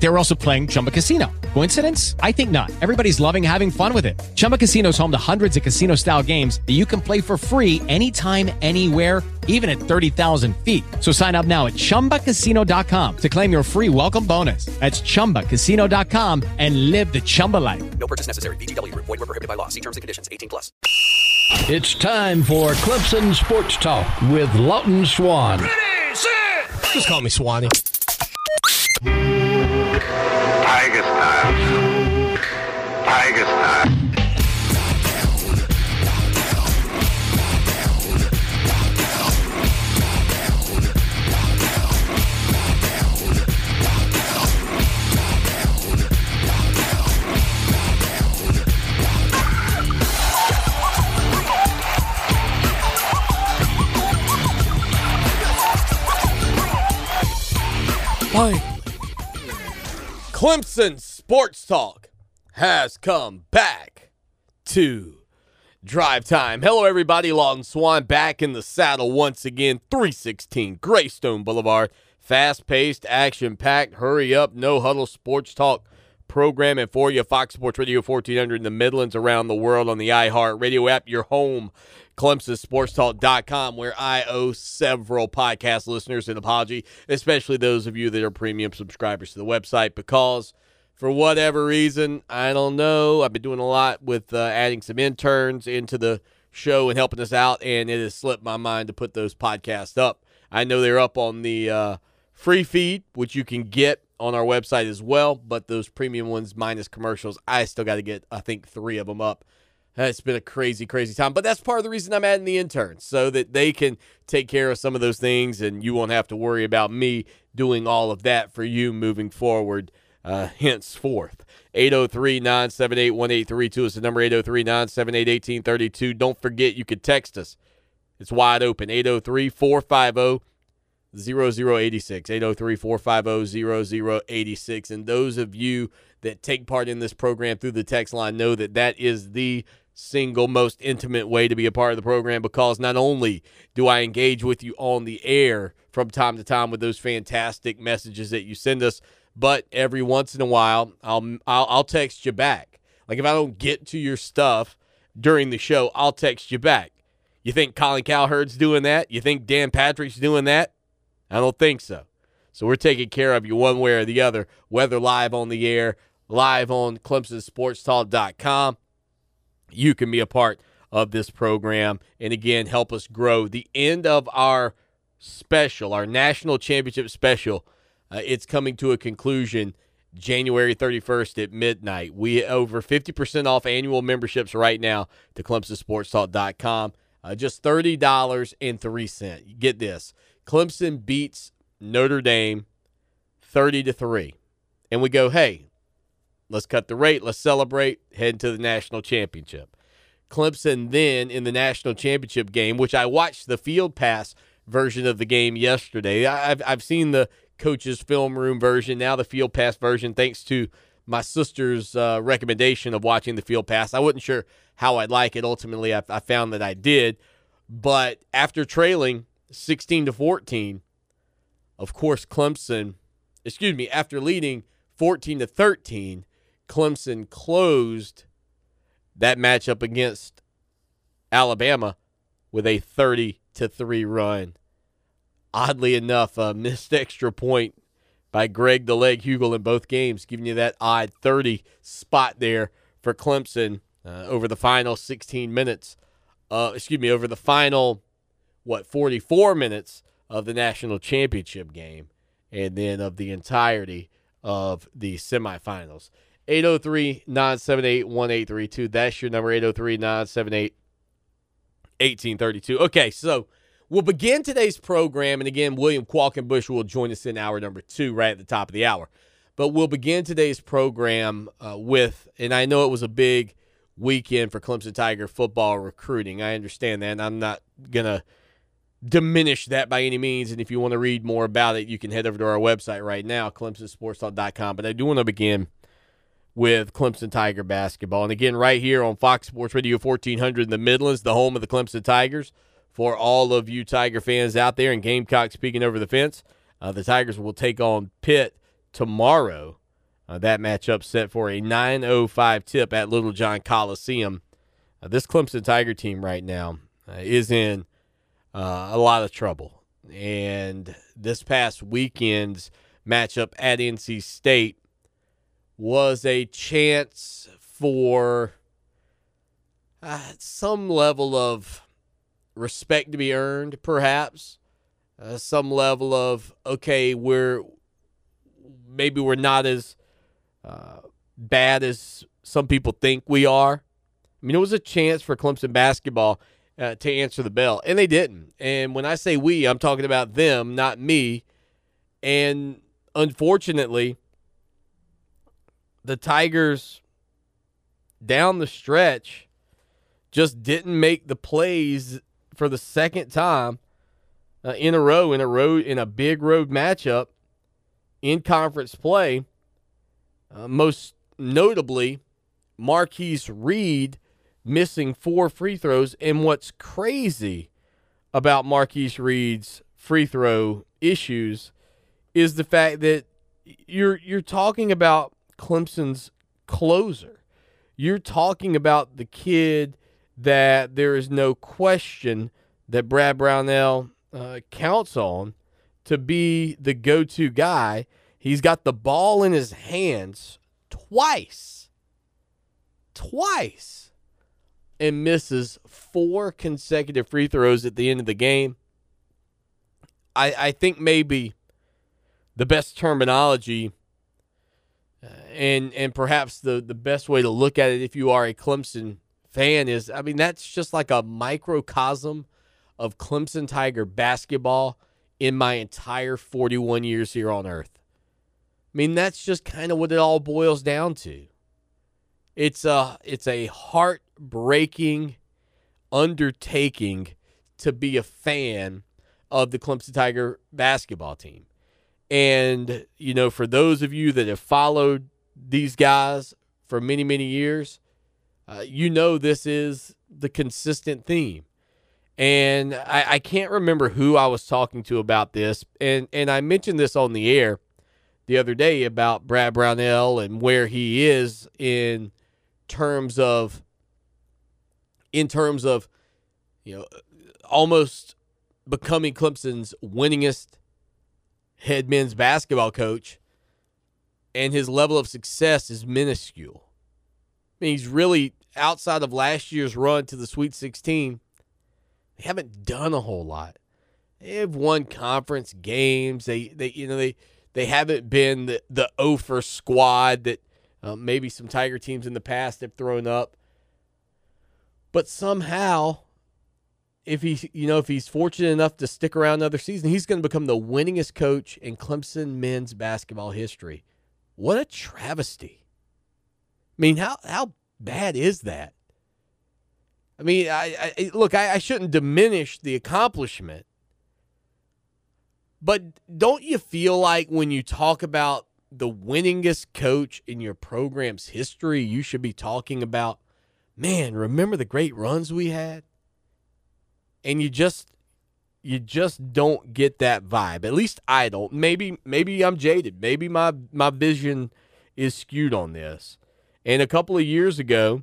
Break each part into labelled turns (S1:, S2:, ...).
S1: They were also playing Chumba Casino. Coincidence? I think not. Everybody's loving having fun with it. Chumba Casino is home to hundreds of casino style games that you can play for free anytime, anywhere, even at 30,000 feet. So sign up now at chumbacasino.com to claim your free welcome bonus. That's chumbacasino.com and live the Chumba life.
S2: No purchase necessary. VGW Group. Void were prohibited by law. See terms and conditions. 18 plus.
S3: It's time for Clemson Sports Talk with Lawton Swan.
S4: Just call me Swanee.
S5: Tiger style. Tiger style.
S4: Finally, Clemson Sports Talk has come back to drive time. Hello, everybody. Lawton Swan back in the saddle once again. 316 Greystone Boulevard. Fast paced, action packed, hurry up, no huddle sports talk programming for you. Fox Sports Radio 1400 in the Midlands, around the world on the iHeart Radio app, your home. ClemsonSportsTalk.com, where I owe several podcast listeners an apology, especially those of you that are premium subscribers to the website, because for whatever reason, I don't know. I've been doing a lot with uh, adding some interns into the show and helping us out, and it has slipped my mind to put those podcasts up. I know they're up on the uh, free feed, which you can get on our website as well, but those premium ones minus commercials, I still got to get, I think, three of them up. It's been a crazy, crazy time. But that's part of the reason I'm adding the interns so that they can take care of some of those things and you won't have to worry about me doing all of that for you moving forward uh, henceforth. 803 978 1832 is the number 803 978 1832. Don't forget, you could text us. It's wide open 803 450 0086. 803 450 0086. And those of you that take part in this program through the text line know that that is the single most intimate way to be a part of the program because not only do I engage with you on the air from time to time with those fantastic messages that you send us, but every once in a while I'll I'll, I'll text you back. Like if I don't get to your stuff during the show, I'll text you back. You think Colin Cowherd's doing that? You think Dan Patrick's doing that? I don't think so. So we're taking care of you one way or the other, whether live on the air, live on ClemsonSportsTalk.com. You can be a part of this program and again help us grow. The end of our special, our national championship special, uh, it's coming to a conclusion January 31st at midnight. We over 50% off annual memberships right now to ClemsonSportsTalk.com. Uh, just $30.03. Get this. Clemson beats Notre Dame 30 to 3. And we go, "Hey, let's cut the rate, let's celebrate, head into the national championship." Clemson then in the national championship game, which I watched the field pass version of the game yesterday. I've I've seen the coach's film room version, now the field pass version thanks to my sister's uh, recommendation of watching the field pass. I wasn't sure how I'd like it. Ultimately, I, I found that I did. But after trailing 16 to 14. Of course, Clemson, excuse me, after leading 14 to 13, Clemson closed that matchup against Alabama with a 30 to 3 run. Oddly enough, a missed extra point by Greg the Leg Huegel in both games, giving you that odd 30 spot there for Clemson uh, over the final 16 minutes. Uh, excuse me, over the final what 44 minutes of the national championship game and then of the entirety of the semifinals 803-978-1832 that's your number 803-978-1832 okay so we'll begin today's program and again william qualkenbush will join us in hour number two right at the top of the hour but we'll begin today's program uh, with and i know it was a big weekend for clemson tiger football recruiting i understand that and i'm not gonna diminish that by any means. And if you want to read more about it, you can head over to our website right now, clemsonsportstalk.com. But I do want to begin with Clemson Tiger basketball. And again, right here on Fox Sports Radio 1400 in the Midlands, the home of the Clemson Tigers. For all of you Tiger fans out there and Gamecock speaking over the fence, uh, the Tigers will take on Pitt tomorrow. Uh, that matchup set for a 9:05 tip at Littlejohn Coliseum. Uh, this Clemson Tiger team right now uh, is in uh, a lot of trouble, and this past weekend's matchup at NC State was a chance for uh, some level of respect to be earned, perhaps. Uh, some level of okay, we're maybe we're not as uh, bad as some people think we are. I mean, it was a chance for Clemson basketball uh, to answer the bell, and they didn't. And when I say we, I'm talking about them, not me. And unfortunately, the Tigers down the stretch just didn't make the plays for the second time uh, in a row in a road in a big road matchup in conference play. Uh, most notably, Marcquise Reed missing four free throws. And what's crazy about Marcquise Reed's free throw issues is the fact that you're you're talking about Clemson's closer. You're talking about the kid that there is no question that Brad Brownell uh, counts on to be the go to guy. He's got the ball in his hands twice, twice, and misses four consecutive free throws at the end of the game. I, I think maybe the best terminology and and perhaps the, the best way to look at it if you are a Clemson fan is I mean that's just like a microcosm of Clemson Tiger basketball in my entire 41 years here on earth. I mean that's just kind of what it all boils down to. It's a it's a heartbreaking undertaking to be a fan of the Clemson Tiger basketball team. And, you know, for those of you that have followed these guys for many, many years, uh, you know this is the consistent theme. And I, I, can't remember who I was talking to about this. And, and I mentioned this on the air the other day about Brad Brownell and where he is in terms of in terms of you know almost becoming Clemson's winningest head men's basketball coach, and his level of success is minuscule. I mean, he's really outside of last year's run to the Sweet 16. They haven't done a whole lot. They have won conference games. They, they, you know, they, they haven't been the the Ofer squad that uh, maybe some Tiger teams in the past have thrown up. But somehow if he you know if he's fortunate enough to stick around another season, he's going to become the winningest coach in Clemson men's basketball history. What a travesty! I mean, how how bad is that? I mean, I, I look, I, I shouldn't diminish the accomplishment, but don't you feel like when you talk about the winningest coach in your program's history, you should be talking about, man, remember the great runs we had? and you just you just don't get that vibe. At least I don't. Maybe maybe I'm jaded. Maybe my my vision is skewed on this. And a couple of years ago,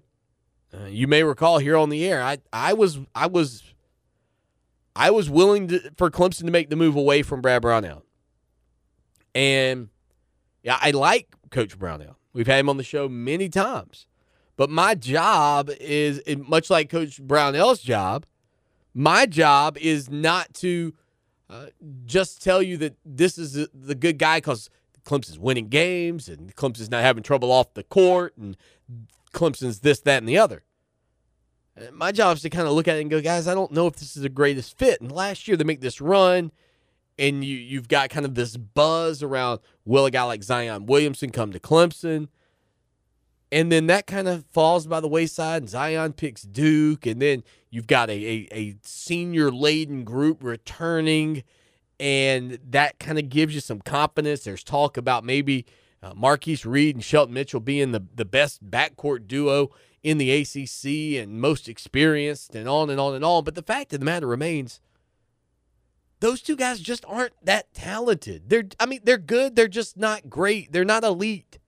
S4: uh, you may recall here on the air, I I was I was I was willing to, for Clemson to make the move away from Brad Brownell. And yeah, I like Coach Brownell. We've had him on the show many times. But my job is much like Coach Brownell's job my job is not to uh, just tell you that this is the good guy because Clemson's winning games and Clemson's not having trouble off the court and Clemson's this, that, and the other. My job is to kind of look at it and go, guys, I don't know if this is the greatest fit. And last year they make this run, and you you've got kind of this buzz around will a guy like Zion Williamson come to Clemson? And then that kind of falls by the wayside. And Zion picks Duke, and then you've got a, a, a senior laden group returning, and that kind of gives you some confidence. There's talk about maybe uh, Marcquise Reed and Shelton Mitchell being the, the best backcourt duo in the ACC and most experienced and on and on and on. But the fact of the matter remains, those two guys just aren't that talented. They're, I mean, they're good. They're just not great. They're not elite.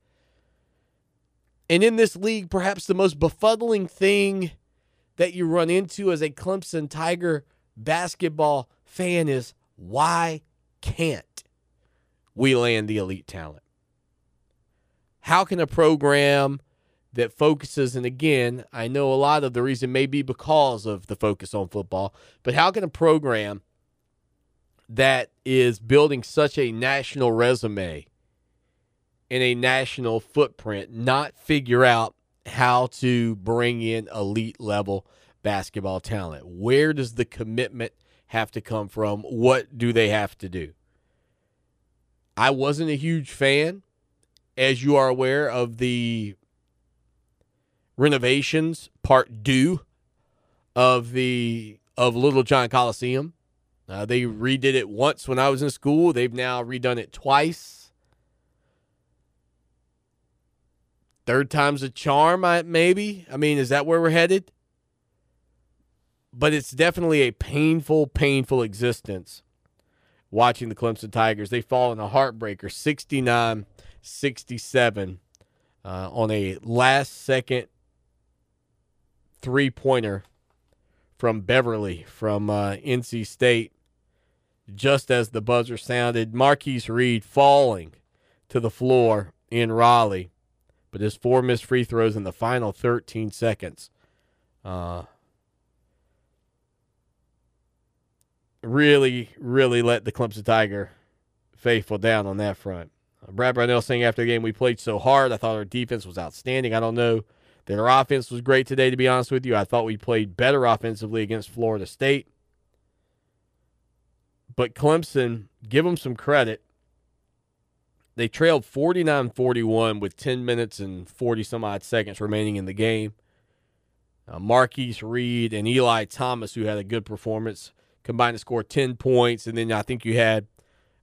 S4: And in this league, perhaps the most befuddling thing that you run into as a Clemson Tiger basketball fan is why can't we land the elite talent? How can a program that focuses, and again, I know a lot of the reason may be because of the focus on football, but how can a program that is building such a national resume and a national footprint not figure out how to bring in elite level basketball talent? Where does the commitment have to come from? What do they have to do? I wasn't a huge fan, as you are aware, of the renovations part due of the of Littlejohn Coliseum. Uh, they redid it once when I was in school. They've now redone it twice. Third time's a charm, maybe. I mean, is that where we're headed? But it's definitely a painful, painful existence watching the Clemson Tigers. They fall in a heartbreaker 69 67 uh, on a last second three pointer from Beverly from uh, NC State. Just as the buzzer sounded, Marcquise Reed falling to the floor in Raleigh, but his four missed free throws in the final 13 seconds. Uh, really, really let the Clemson Tiger faithful down on that front. Uh, Brad Brownell saying after the game, we played so hard. I thought our defense was outstanding. I don't know that our offense was great today, to be honest with you. I thought we played better offensively against Florida State. But Clemson, give them some credit. They trailed 49 41 with 10 minutes and 40 some odd seconds remaining in the game. Uh, Marcquise Reed and Eli Thomas, who had a good performance, combined to score 10 points. And then I think you had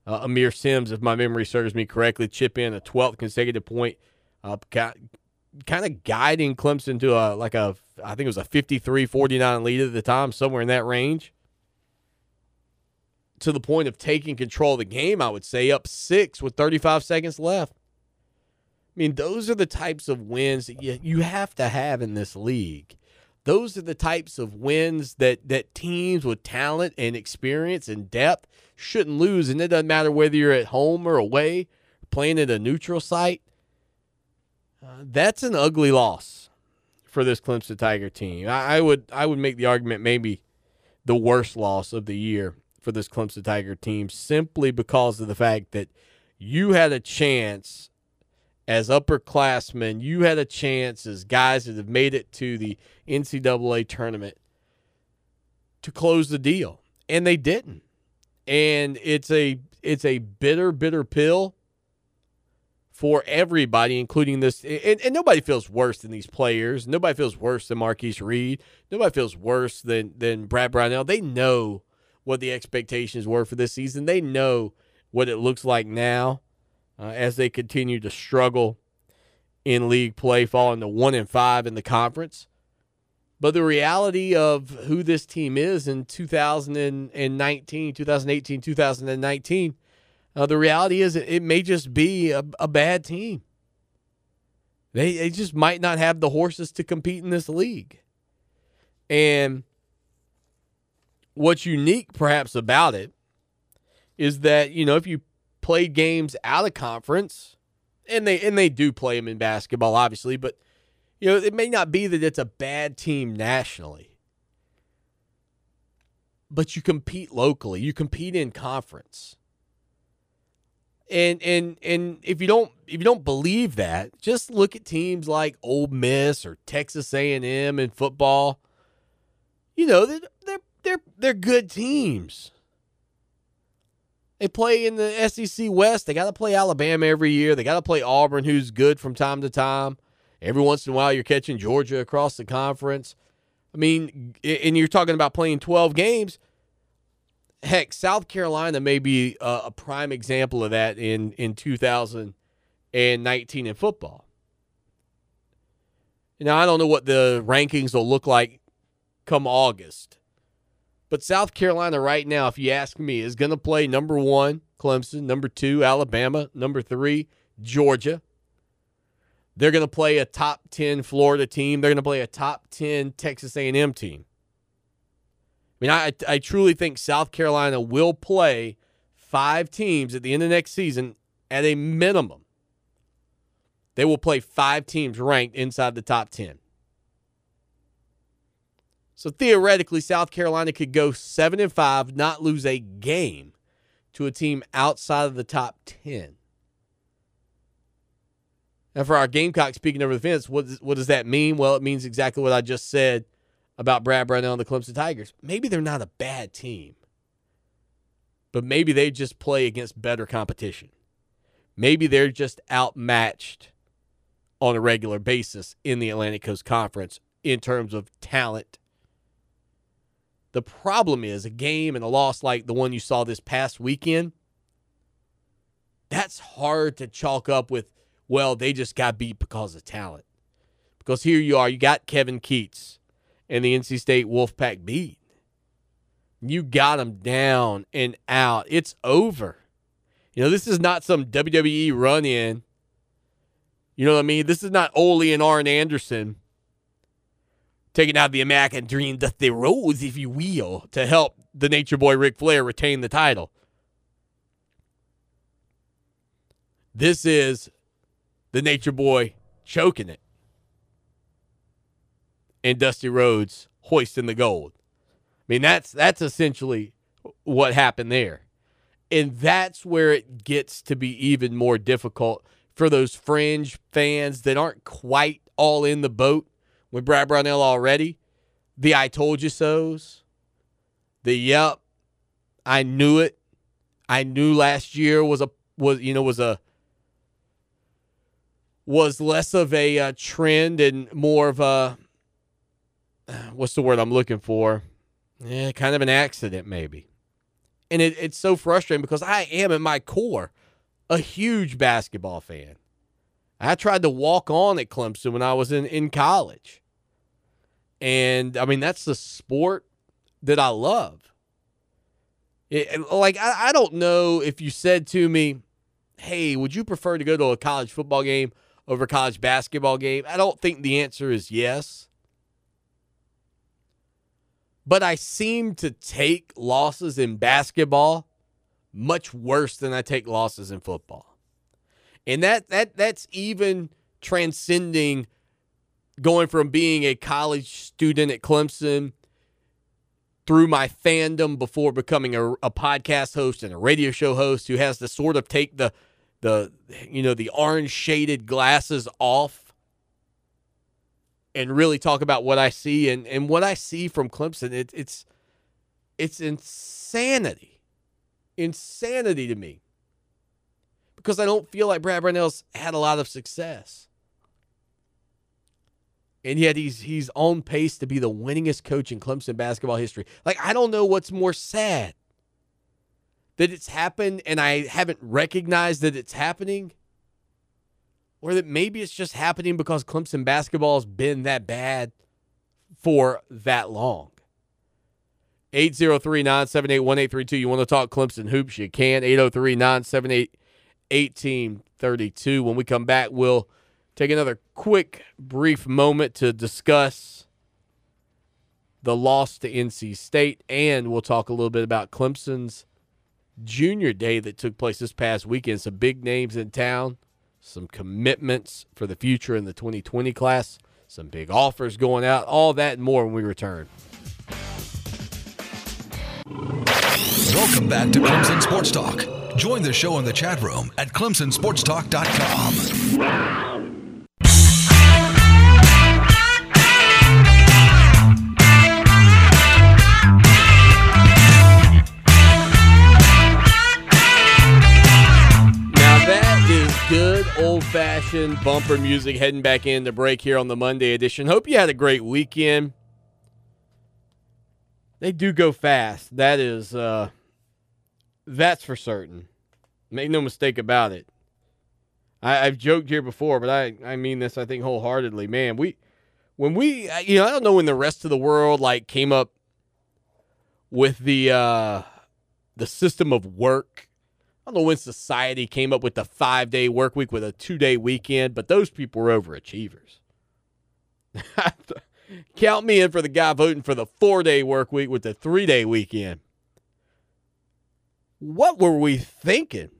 S4: uh, Aamir Simms, if my memory serves me correctly, chip in a 12th consecutive point, uh, kind of guiding Clemson to a like a I think it was a 53-49 lead at the time, somewhere in that range. To the point of taking control of the game, I would say up six with 35 seconds left. I mean, those are the types of wins that you, you have to have in this league. Those are the types of wins that that teams with talent and experience and depth shouldn't lose. And it doesn't matter whether you're at home or away, playing at a neutral site. Uh, that's an ugly loss for this Clemson Tiger team. I, I would I would make the argument maybe the worst loss of the year for this Clemson Tiger team simply because of the fact that you had a chance as upperclassmen, you had a chance as guys that have made it to the NCAA tournament to close the deal, and they didn't. And it's a it's a bitter, bitter pill for everybody, including this. And, and nobody feels worse than these players. Nobody feels worse than Marcquise Reed. Nobody feels worse than than Brad Brownell. They know what the expectations were for this season. They know what it looks like now uh, as they continue to struggle in league play, falling to one and five in the conference. But the reality of who this team is in 2019, 2018, 2019, uh, the reality is it, may just be a, a bad team. They, they just might not have the horses to compete in this league. And what's unique perhaps about it is that you know if you play games out of conference and they and they do play them in basketball obviously but you know it may not be that it's a bad team nationally. But you compete locally. You compete in conference. And and and if you don't if you don't believe that just look at teams like Ole Miss or Texas A&M in football. You know they're, they're they're good teams. They play in the SEC West. They got to play Alabama every year. They got to play Auburn, who's good from time to time. Every once in a while, you're catching Georgia across the conference. I mean, and you're talking about playing 12 games. Heck, South Carolina may be a, a prime example of that in in 2018 and 19 in football. Now, I don't know what the rankings will look like come August. But South Carolina, right now, if you ask me, is going to play number one, Clemson, number two, Alabama, number three, Georgia. They're going to play a top 10 Florida team. They're going to play a top 10 Texas A&M team. I mean, I, I truly think South Carolina will play five teams at the end of next season at a minimum. They will play five teams ranked inside the top 10. So theoretically, South Carolina could go 7 and 5, not lose a game to a team outside of the top 10. And for our Gamecock speaking over the fence, what, what does that mean? Well, it means exactly what I just said about Brad Brownell and the Clemson Tigers. Maybe they're not a bad team, but maybe they just play against better competition. Maybe they're just outmatched on a regular basis in the Atlantic Coast Conference in terms of talent. The problem is a game and a loss like the one you saw this past weekend. That's hard to chalk up with, well, they just got beat because of talent. Because here you are, you got Kevin Keatts and the NC State Wolfpack beat. You got them down and out. It's over. You know, this is not some WWE run in. You know what I mean? This is not Ole and Arn Anderson taking out the American Dream, Dusty Rhodes, if you will, to help the Nature Boy Ric Flair retain the title. This is the Nature Boy choking it and Dusty Rhodes hoisting the gold. I mean, that's that's essentially what happened there. And that's where it gets to be even more difficult for those fringe fans that aren't quite all in the boat with Brad Brownell already. The I told you so's. The yep, I knew it. I knew last year was a was you know was a was less of a uh, trend and more of a what's the word I'm looking for? Yeah, kind of an accident, maybe. And it, it's so frustrating because I am at my core a huge basketball fan. I tried to walk on at Clemson when I was in, in college. And I mean, that's the sport that I love. It, like, I, I don't know if you said to me, hey, would you prefer to go to a college football game over a college basketball game? I don't think the answer is yes but I seem to take losses in basketball much worse than I take losses in football. And that that that's even transcending going from being a college student at Clemson through my fandom before becoming a, a podcast host and a radio show host who has to sort of take the the you know the orange shaded glasses off and really talk about what I see and, and what I see from Clemson. It, it's it's insanity, insanity to me, because I don't feel like Brad Brownell's had a lot of success, and yet he's he's on pace to be the winningest coach in Clemson basketball history. Like I don't know what's more sad that it's happened and I haven't recognized that it's happening or that maybe it's just happening because Clemson basketball has been that bad for that long. 803 978 1832. You want to talk Clemson hoops? You can. 803 978 1832. When we come back, we'll take another quick, brief moment to discuss the loss to NC State, and we'll talk a little bit about Clemson's junior day that took place this past weekend. Some big names in town some commitments for the future in the 2020 class, some big offers going out, all that and more when we return.
S6: Welcome back to Clemson Sports Talk. Join the show in the chat room at clemsonsportstalk.com.
S4: Now, that is good old fashioned bumper music heading back in the break here on the Monday edition. Hope you had a great weekend. They do go fast. That is, uh, that's for certain. Make no mistake about it. I, I've joked here before, but I, I mean this, I think, wholeheartedly. Man, we, when we, you know, I don't know when the rest of the world like came up with the, uh, the system of work. I don't know when society came up with the five day work week with a two day weekend, but those people were overachievers. Count me in for the guy voting for the four day work week with the three day weekend. What were we thinking?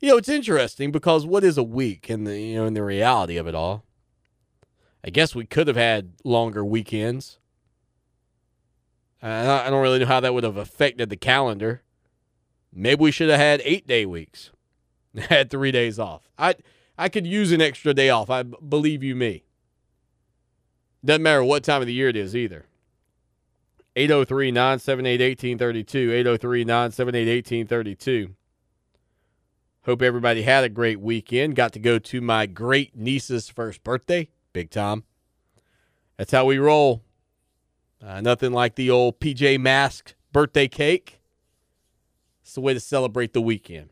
S4: You know, it's interesting because what is a week in the you know in the reality of it all? I guess we could have had longer weekends. I don't really know how that would have affected the calendar. Maybe we should have had eight day weeks, had three days off. I I could use an extra day off. I believe you me. Doesn't matter what time of the year it is either. 803 978 1832. 803 978 1832. Hope everybody had a great weekend. Got to go to my great niece's first birthday. Big time. That's how we roll. Uh, nothing like the old PJ Mask birthday cake. It's the way to celebrate the weekend.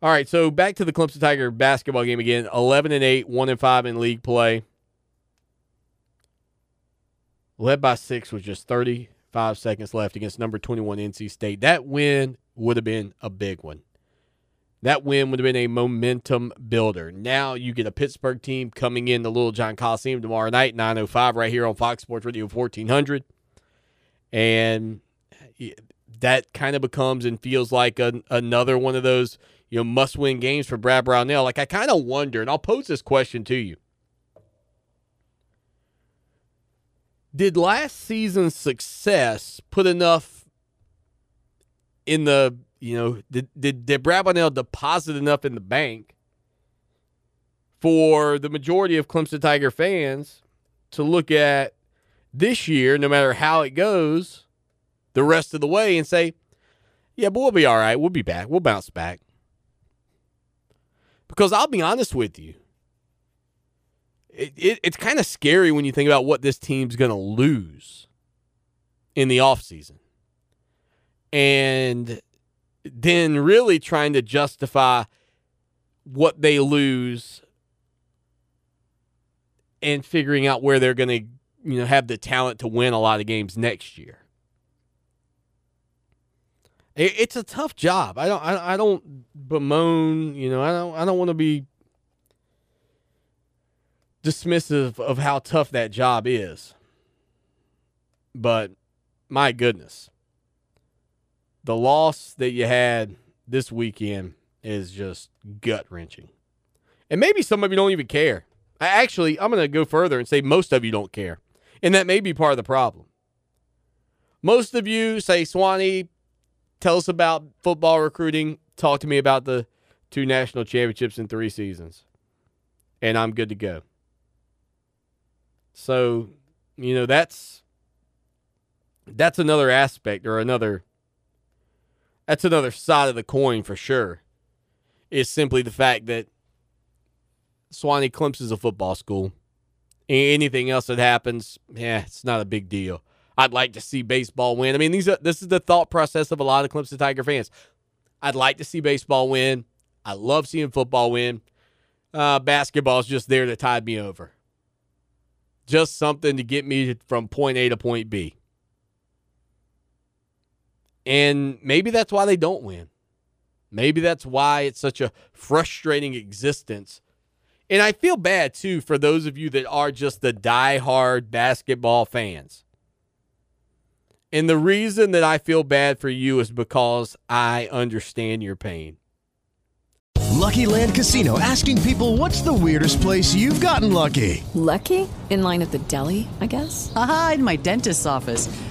S4: All right, so back to the Clemson Tiger basketball game again. 11 and 8, 1 and 5 in league play. Led by 6 with just 35 seconds left against number 21 NC State. That win would have been a big one. That win would have been a momentum builder. Now you get a Pittsburgh team coming in the Littlejohn Coliseum tomorrow night, 905, right here on Fox Sports Radio 1400. And that kind of becomes and feels like a, another one of those you know must win games for Brad Brownell. Like I kind of wonder, and I'll pose this question to you: Did last season's success put enough in the you know did did, did Brad Brownell deposit enough in the bank for the majority of Clemson Tiger fans to look at this year, no matter how it goes, the rest of the way and say, yeah, but we'll be all right. We'll be back. We'll bounce back. Because I'll be honest with you, it, it, it's kind of scary when you think about what this team's going to lose in the offseason. And then really trying to justify what they lose and figuring out where they're going to you know have the talent to win a lot of games next year. It's a tough job. I don't. I, don't bemoan. You know. I don't. I don't want to be dismissive of how tough that job is. But my goodness, the loss that you had this weekend is just gut wrenching. And maybe some of you don't even care. I actually, I'm going to go further and say most of you don't care. And that may be part of the problem. Most of you say, Swanee, tell us about football recruiting. Talk to me about the two national championships in three seasons. And I'm good to go. So, you know, that's that's another aspect or another that's another side of the coin for sure. Is simply the fact that Swanee Clemson is a football school. Anything else that happens, yeah, it's not a big deal. I'd like to see baseball win. I mean, these are this is the thought process of a lot of Clemson Tiger fans. I'd like to see baseball win. I love seeing football win. Uh, basketball is just there to tide me over. Just something to get me from point A to point B. And maybe that's why they don't win. Maybe that's why it's such a frustrating existence. And I feel bad too for those of you that are just the die-hard basketball fans. And the reason that I feel bad for you is because I understand your pain.
S7: Lucky Land Casino asking people what's the weirdest place you've gotten lucky?
S8: Lucky? In line at the deli, I guess?
S9: Aha, in my dentist's office.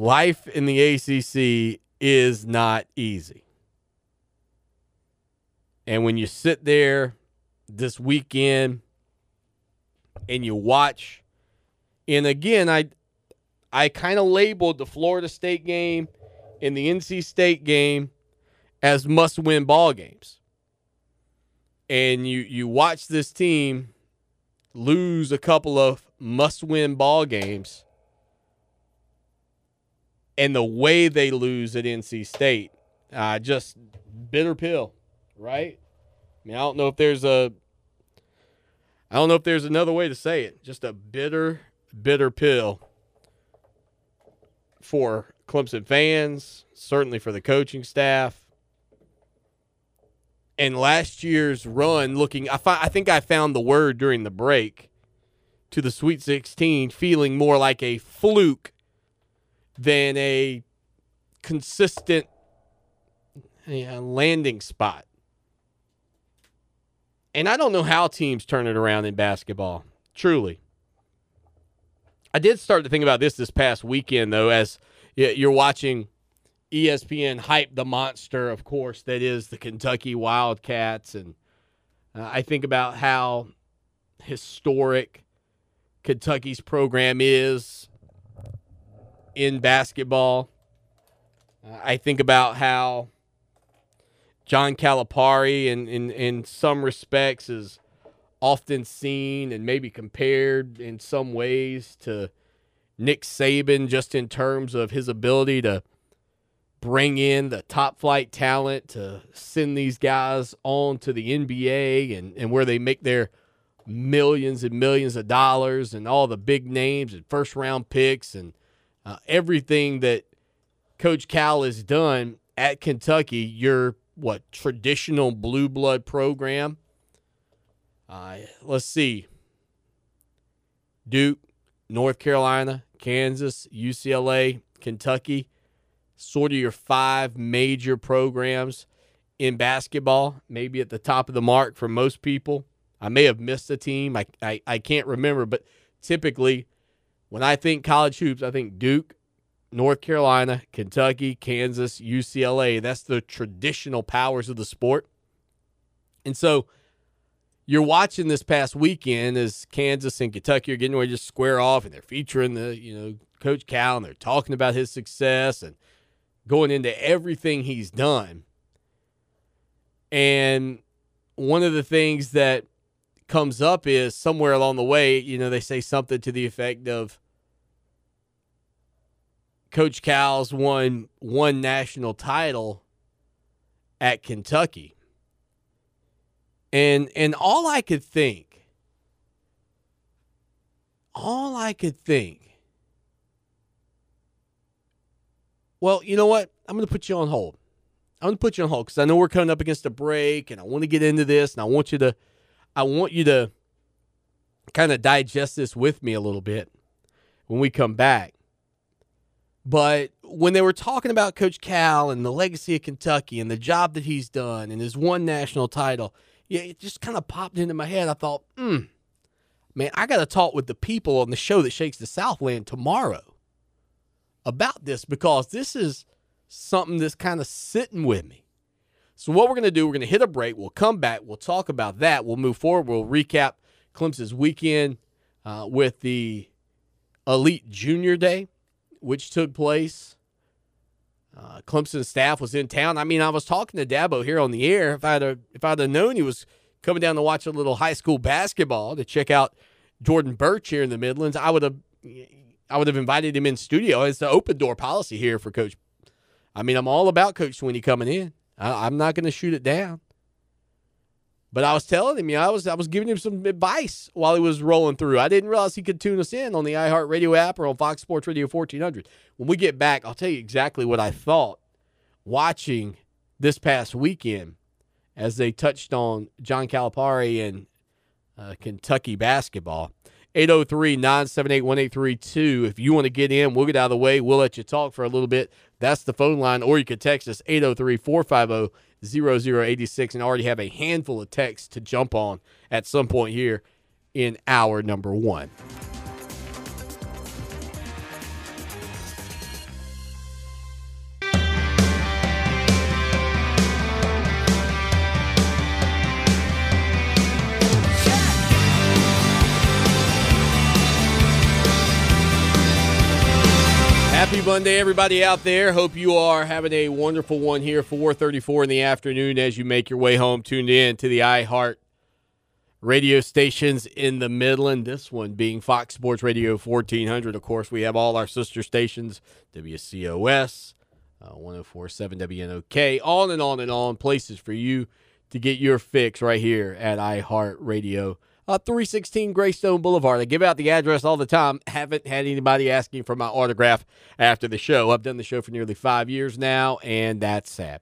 S4: Life in the ACC is not easy. And when you sit there this weekend and you watch, and again, I I kind of labeled the Florida State game and the NC State game as must-win ball games. And you you watch this team lose a couple of must-win ball games and the way they lose at NC State, uh, just bitter pill, right? I mean, I don't know if there's a, I don't know if there's another way to say it. Just a bitter, bitter pill for Clemson fans, certainly for the coaching staff. And last year's run, looking, I, fi- I think I found the word during the break to the Sweet 16, feeling more like a fluke than a consistent uh, landing spot. And I don't know how teams turn it around in basketball, truly. I did start to think about this this past weekend, though, as you're watching ESPN hype the monster, of course, that is the Kentucky Wildcats. And uh, I think about how historic Kentucky's program is in basketball. Uh, I think about how John Calipari, in, in, in some respects, is often seen and maybe compared in some ways to Nick Saban, just in terms of his ability to bring in the top flight talent to send these guys on to the NBA and, and where they make their millions and millions of dollars and all the big names and first round picks and uh, everything that Coach Cal has done at Kentucky, your what traditional blue blood program. Uh, let's see. Duke, North Carolina, Kansas, UCLA, Kentucky, sort of your five major programs in basketball, maybe at the top of the mark for most people. I may have missed a team. I, I, I can't remember, but typically when I think college hoops, I think Duke, North Carolina, Kentucky, Kansas, UCLA. That's the traditional powers of the sport. And so you're watching this past weekend as Kansas and Kentucky are getting ready to square off and they're featuring the, you know, Coach Cal and they're talking about his success and going into everything he's done. And one of the things that comes up is somewhere along the way, you know, they say something to the effect of Coach Cal's won one national title at Kentucky. And and all I could think, all I could think, well, you know what? I'm going to put you on hold. I'm going to put you on hold because I know we're coming up against a break, and I want to get into this, and I want you to I want you to kind of digest this with me a little bit when we come back. But when they were talking about Coach Cal and the legacy of Kentucky and the job that he's done and his one national title, yeah, it just kind of popped into my head. I thought, hmm, man, I got to talk with the people on the show that shakes the Southland tomorrow about this because this is something that's kind of sitting with me. So what we're going to do, we're going to hit a break. We'll come back. We'll talk about that. We'll move forward. We'll recap Clemson's weekend uh, with the Elite Junior Day, which took place. Uh, Clemson staff was in town. I mean, I was talking to Dabo here on the air. If I'd have, if I'd have known he was coming down to watch a little high school basketball to check out Jordan Burch here in the Midlands, I would have I would have invited him in studio. It's the open door policy here for Coach. I mean, I'm all about Coach Swinney coming in. I, am not going to shoot it down. But I was telling him, you know, I was I was giving him some advice while he was rolling through. I didn't realize he could tune us in on the iHeartRadio app or on Fox Sports Radio 1400. When we get back, I'll tell you exactly what I thought watching this past weekend as they touched on John Calipari and uh, Kentucky basketball. 803 978 1832. If you want to get in, we'll get out of the way. We'll let you talk for a little bit. That's the phone line, or you can text us 803 450 0086 and already have a handful of texts to jump on at some point here in hour number one. Happy Monday, everybody out there. Hope you are having a wonderful one here, 4:34 in the afternoon, as you make your way home, tuned in to the iHeart radio stations in the Midland. This one being Fox Sports Radio 1400. Of course, we have all our sister stations: WCOS, uh, 104.7 WNOK, on and on and on. Places for you to get your fix right here at iHeart Radio uh, 316 Greystone Boulevard. I give out the address all the time. Haven't had anybody asking for my autograph after the show. I've done the show for nearly five years now, and that's sad.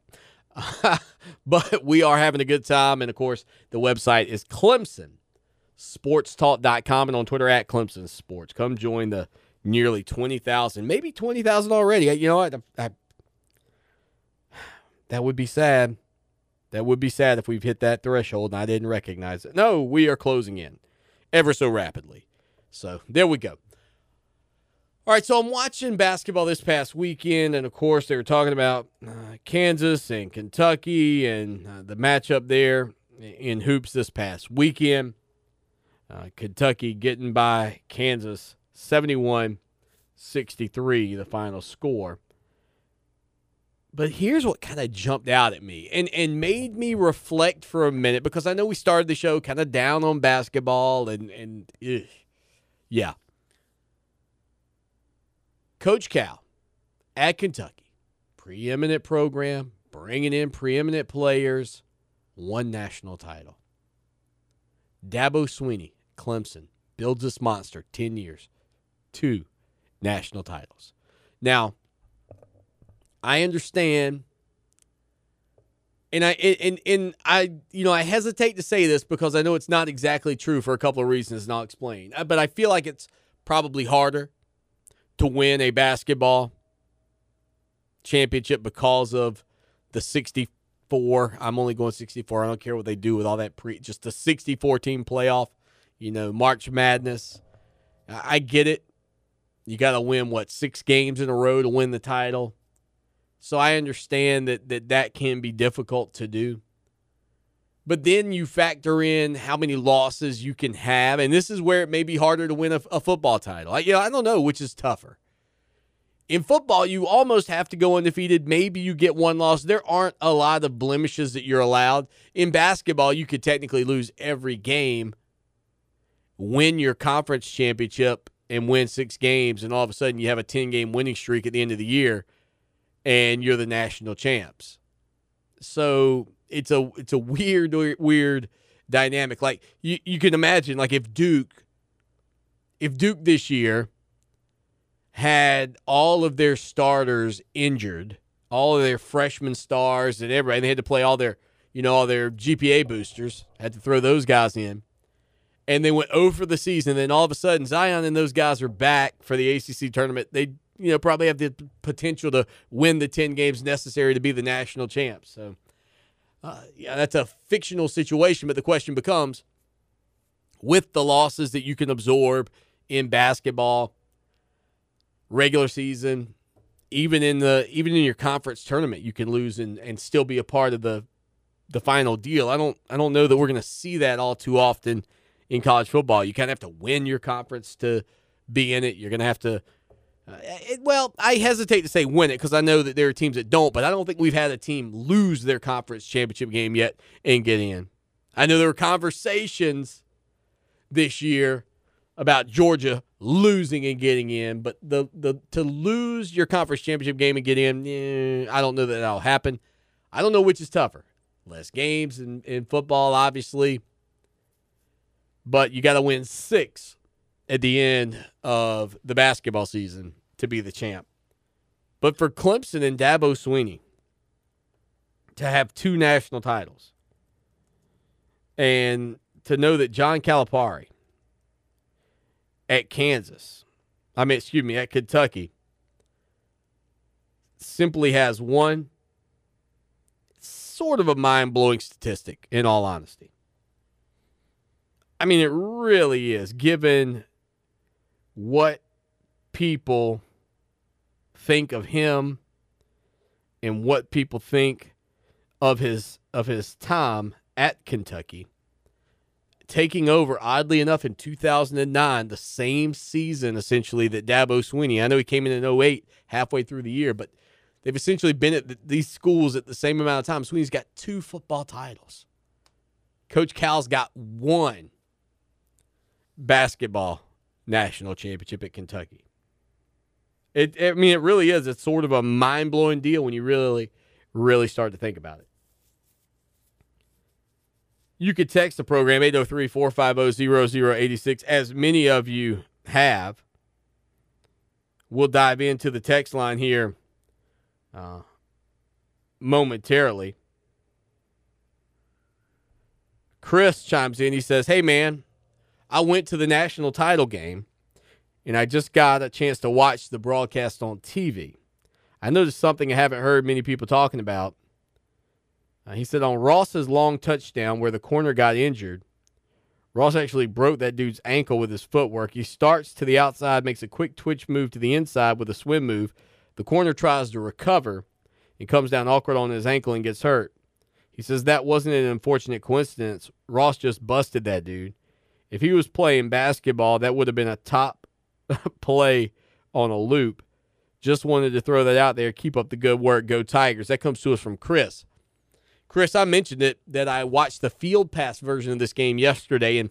S4: but we are having a good time. And of course, the website is ClemsonSportsTalk.com and on Twitter at Clemson Sports. Come join the nearly 20,000, maybe 20,000 already. You know what? I, I, that would be sad. That would be sad if we've hit that threshold and I didn't recognize it. No, we are closing in ever so rapidly. So there we go. All right, so I'm watching basketball this past weekend, and of course, they were talking about uh, Kansas and Kentucky and uh, the matchup there in hoops this past weekend. Uh, Kentucky getting by Kansas 71 63, the final score. But here's what kind of jumped out at me and, and made me reflect for a minute because I know we started the show kind of down on basketball and, and ugh. yeah. Coach Cal at Kentucky, preeminent program, bringing in preeminent players, one national title. Dabo Swinney, Clemson, builds this monster 10 years, two national titles. Now, I understand and I and and I you know I hesitate to say this because I know it's not exactly true for a couple of reasons and I'll explain. Uh, but I feel like it's probably harder to win a basketball championship because of the 64. I'm only going 64. I don't care what they do with all that pre just the 64 team playoff, you know, March Madness. I get it. You got to win what, 6 games in a row to win the title. So I understand that that, that can be difficult to do. But then you factor in how many losses you can have, and this is where it may be harder to win a, a football title. I, you know, I don't know which is tougher. In football, you almost have to go undefeated. Maybe you get one loss. There aren't a lot of blemishes that you're allowed. In basketball, you could technically lose every game, win your conference championship, and win six games, and all of a sudden you have a 10 game winning streak at the end of the year and you're the national champs. So it's a it's a weird weird dynamic. Like you you can imagine like if Duke if Duke this year had all of their starters injured, all of their freshman stars and everybody, and they had to play all their you know all their GPA boosters, had to throw those guys in. And they went over the season. Then all of a sudden, Zion and those guys are back for the ACC tournament. They you know, probably have the potential to win the 10 games necessary to be the national champs. So, uh, yeah, that's a fictional situation, but the question becomes with the losses that you can absorb in basketball, regular season, even in the even in your conference tournament, you can lose and, and still be a part of the the final deal. I don't I don't know that we're going to see that all too often in college football. You kind of have to win your conference to be in it. You're going to have to uh, it, well, I hesitate to say win it because I know that there are teams that don't, but I don't think we've had a team lose their conference championship game yet and get in. I know there were conversations this year about Georgia losing and getting in, but the the to lose your conference championship game and get in, eh, I don't know that that'll happen. I don't know which is tougher. Less games in, in football, obviously, but you got to win six at the end of the basketball season to be the champ. But for Clemson and Dabo Swinney to have two national titles and to know that John Calipari at Kansas, I mean, excuse me, at Kentucky, simply has one sort of a mind blowing statistic, in all honesty. I mean, it really is, given what people think of him and what people think of his of his time at Kentucky. taking over, oddly enough, in 2009, the same season essentially that Dabo Swinney. I know he came in in 08, halfway through the year, but they've essentially been at th- these schools at the same amount of time. Swinney's got two football titles. Coach Cal's got one basketball national championship at Kentucky. It, I mean, it really is. It's sort of a mind blowing deal when you really, really start to think about it. You could text the program 803 450 0086, as many of you have. We'll dive into the text line here uh, momentarily. Chris chimes in. He says, Hey, man, I went to the national title game and I just got a chance to watch the broadcast on TV. I noticed something I haven't heard many people talking about. Uh, he said on Ross's long touchdown where the corner got injured, Ross actually broke that dude's ankle with his footwork. He starts to the outside, makes a quick twitch move to the inside with a swim move. The corner tries to recover and comes down awkward on his ankle and gets hurt. He says that wasn't an unfortunate coincidence. Ross just busted that dude. If he was playing basketball, that would have been a top play on a loop. Just wanted to throw that out there. Keep up the good work. Go Tigers. That comes to us from Chris. Chris, I mentioned it that I watched the field pass version of this game yesterday, and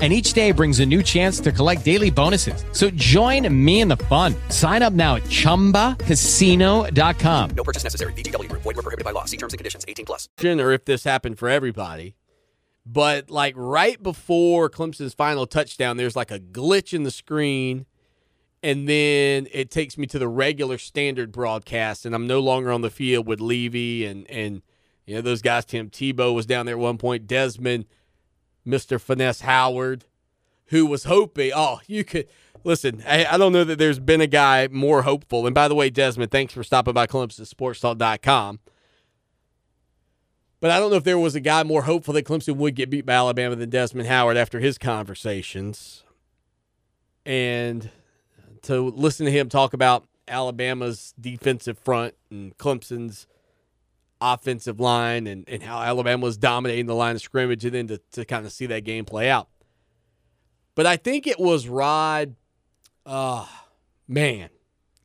S1: and each day brings a new chance to collect daily bonuses. So join me in the fun. Sign up now at ChumbaCasino.com.
S2: No purchase necessary. VGW Group. Void were prohibited by law. See terms and conditions. 18 plus.
S4: Or if this happened for everybody. But like right before Clemson's final touchdown, there's like a glitch in the screen. And then it takes me to the regular standard broadcast, and I'm no longer on the field with Levy and and you know those guys. Tim Tebow was down there at one point. Desmond Mr. Finesse Howard, who was hoping, oh, you could listen. I, I, don't know that there's been a guy more hopeful. And by the way, Desmond, thanks for stopping by ClemsonSportsTalk.com. But I don't know if there was a guy more hopeful that Clemson would get beat by Alabama than Desmond Howard after his conversations. And to listen to him talk about Alabama's defensive front and Clemson's offensive line and, and how Alabama was dominating the line of scrimmage and then to, to kind of see that game play out. But I think it was Rod, uh, man,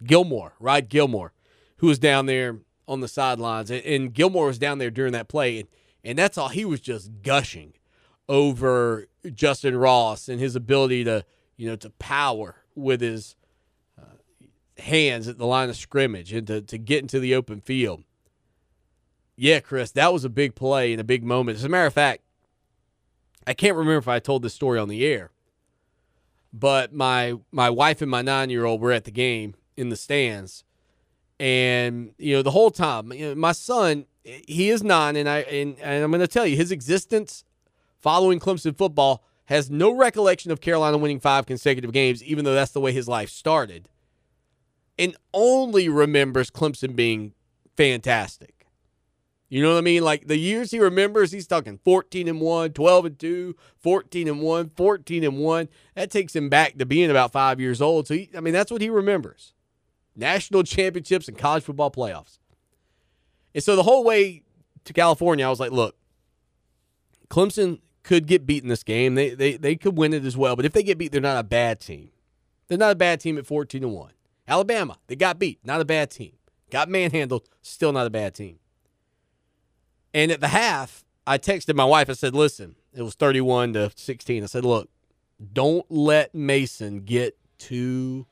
S4: Gilmore, Rod Gilmore, who was down there on the sidelines. And, and Gilmore was down there during that play. And, and that's all. He was just gushing over Justyn Ross and his ability to, you know, to power with his uh, hands at the line of scrimmage and to, to get into the open field. Yeah, Chris, that was a big play and a big moment. As a matter of fact, I can't remember if I told this story on the air, but my my wife and my nine year old were at the game in the stands, and you know the whole time, you know, my son, he is nine, and I and, and I'm going to tell you his existence following Clemson football has no recollection of Carolina winning five consecutive games, even though that's the way his life started, and only remembers Clemson being fantastic. You know what I mean? Like the years he remembers, he's talking 14 and 1, 12 and 2, 14 and 1, 14 and 1. That takes him back to being about 5 years old. So he, I mean, that's what he remembers. National championships and college football playoffs. And so the whole way to California, I was like, look, Clemson could get beat in this game. They they they could win it as well, but if they get beat, they're not a bad team. They're not a bad team at 14 and 1. Alabama, they got beat, not a bad team. Got manhandled, still not a bad team. And at the half, I texted my wife. I said, listen, it was 31 to 16. I said, look, don't let Mason get too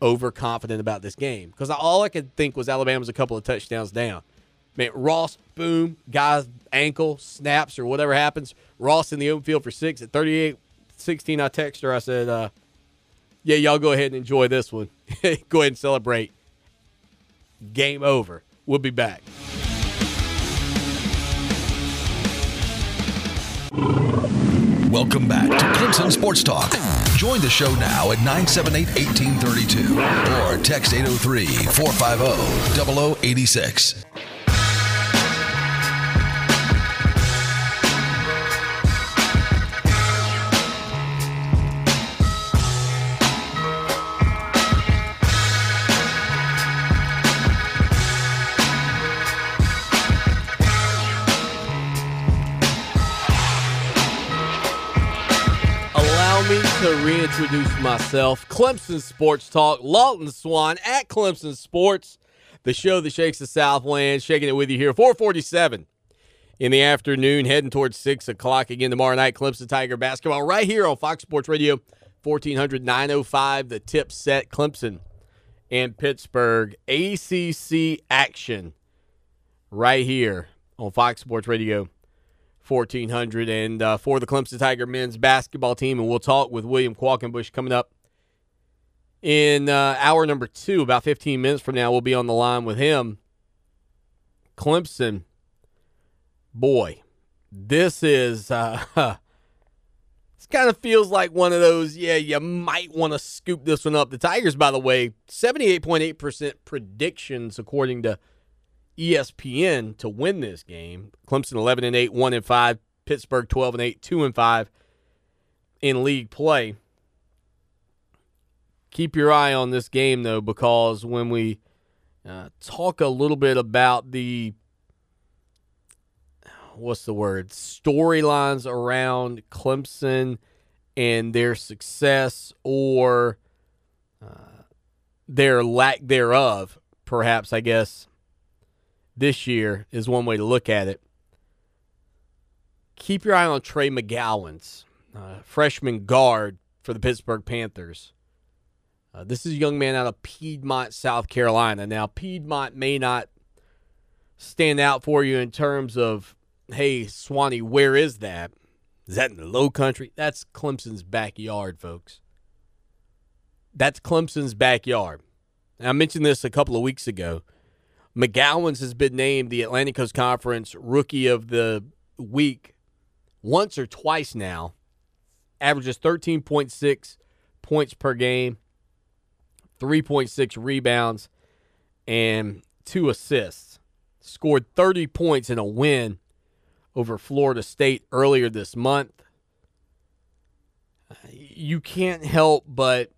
S4: overconfident about this game because all I could think was Alabama's a couple of touchdowns down. Man, Ross, boom, guy's ankle snaps or whatever happens. Ross in the open field for six at 38 16. I texted her. I said, uh, yeah, y'all go ahead and enjoy this one. go ahead and celebrate. Game over. We'll be back.
S6: Welcome back to Clemson Sports Talk. Join the show now at 978 1832 or text 803 450 0086.
S4: Reintroduce myself. Clemson Sports Talk, Lawton Swan at Clemson Sports, the show that shakes the Southland, shaking it with you here. 447 in the afternoon, heading towards 6 o'clock again tomorrow night. Clemson Tiger basketball right here on Fox Sports Radio, 1400 905. The tip set, Clemson and Pittsburgh. ACC action right here on Fox Sports Radio. 1400 and uh, for the Clemson Tiger men's basketball team. And we'll talk with William Qualkinbush coming up in uh, hour number two. About 15 minutes from now, we'll be on the line with him. Clemson, boy, this is. Uh, this kind of feels like one of those, yeah, you might want to scoop this one up. The Tigers, by the way, 78.8% predictions according to ESPN to win this game. Clemson 11 and 8, 1 and 5, Pittsburgh 12 and 8, 2 and 5 in league play. Keep your eye on this game though because when we uh, talk a little bit about the what's the word storylines around Clemson and their success or uh, their lack thereof, perhaps I guess this year is one way to look at it. Keep your eye on Trey McGowens uh, freshman guard for the Pittsburgh Panthers. Uh, this is a young man out of Piedmont, South Carolina. Now, Piedmont may not stand out for you in terms of, hey, Swanee, where is that? Is that in the low country? That's Clemson's backyard, folks. That's Clemson's backyard. And I mentioned this a couple of weeks ago. McGowens has been named the Atlantic Coast Conference Rookie of the Week once or twice now. Averages 13.6 points per game, 3.6 rebounds, and two assists. Scored 30 points in a win over Florida State earlier this month. You can't help but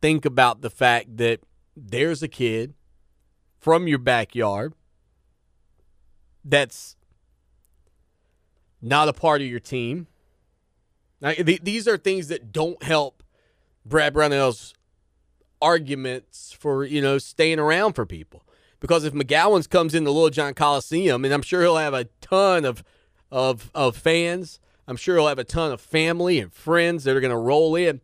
S4: think about the fact that there's a kid from your backyard that's not a part of your team. Now, th- these are things that don't help Brad Brownell's arguments for you know staying around for people. Because if McGowens comes into Littlejohn Coliseum, and I'm sure he'll have a ton of of of fans, I'm sure he'll have a ton of family and friends that are going to roll in.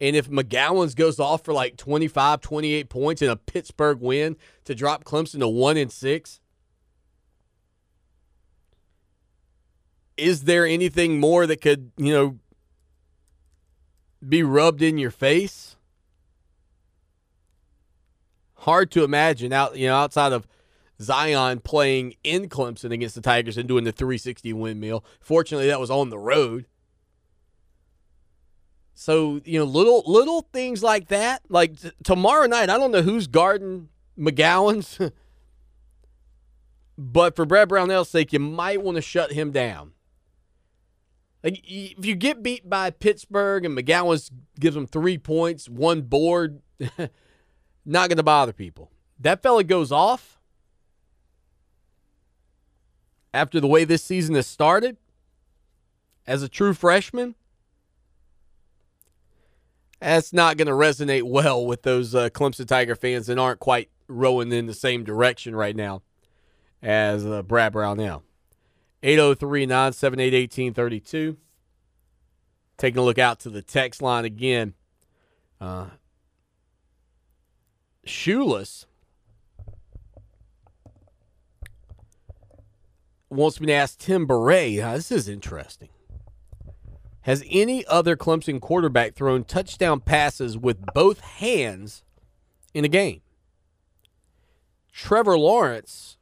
S4: And if McGowens goes off for like 25, 28 points in a Pittsburgh win to drop Clemson to 1 and 6, is there anything more that could, you know, be rubbed in your face? Hard to imagine out, you know, outside of Zion playing in Clemson against the Tigers and doing the 360 windmill. Fortunately, that was on the road. So you know, little little things like that. Like t- tomorrow night, I don't know who's guarding McGowens, but for Brad Brownell's sake, you might want to shut him down. Like if you get beat by Pittsburgh and McGowens gives them three points, one board, not going to bother people. That fella goes off after the way this season has started as a true freshman that's not going to resonate well with those uh, Clemson Tiger fans that aren't quite rowing in the same direction right now as uh, Brad Brownell. 803 978 1832. Taking a look out to the text line again. Uh, Shoeless wants me to ask Tim Bourret. Uh, this is interesting. Has any other Clemson quarterback thrown touchdown passes with both hands in a game? Trevor Lawrence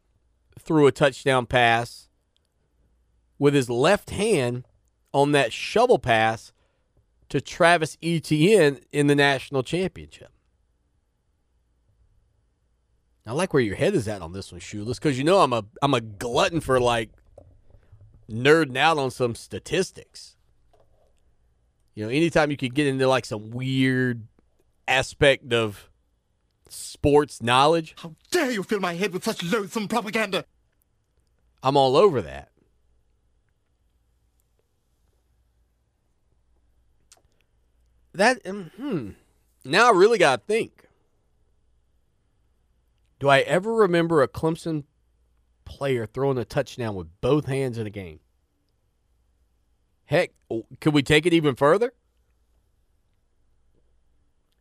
S4: threw a touchdown pass with his left hand on that shovel pass to Travis Etienne in the national championship. I like where your head is at on this one, Shoeless, because you know I'm a I'm a glutton for like nerding out on some statistics. You know, anytime you could get into like some weird aspect of sports knowledge,
S10: How dare you fill my head with such loathsome propaganda?
S4: I'm all over that. That um, hmm. Now I really got to think. Do I ever remember a Clemson player throwing a touchdown with both hands in a game? Heck, could we take it even further?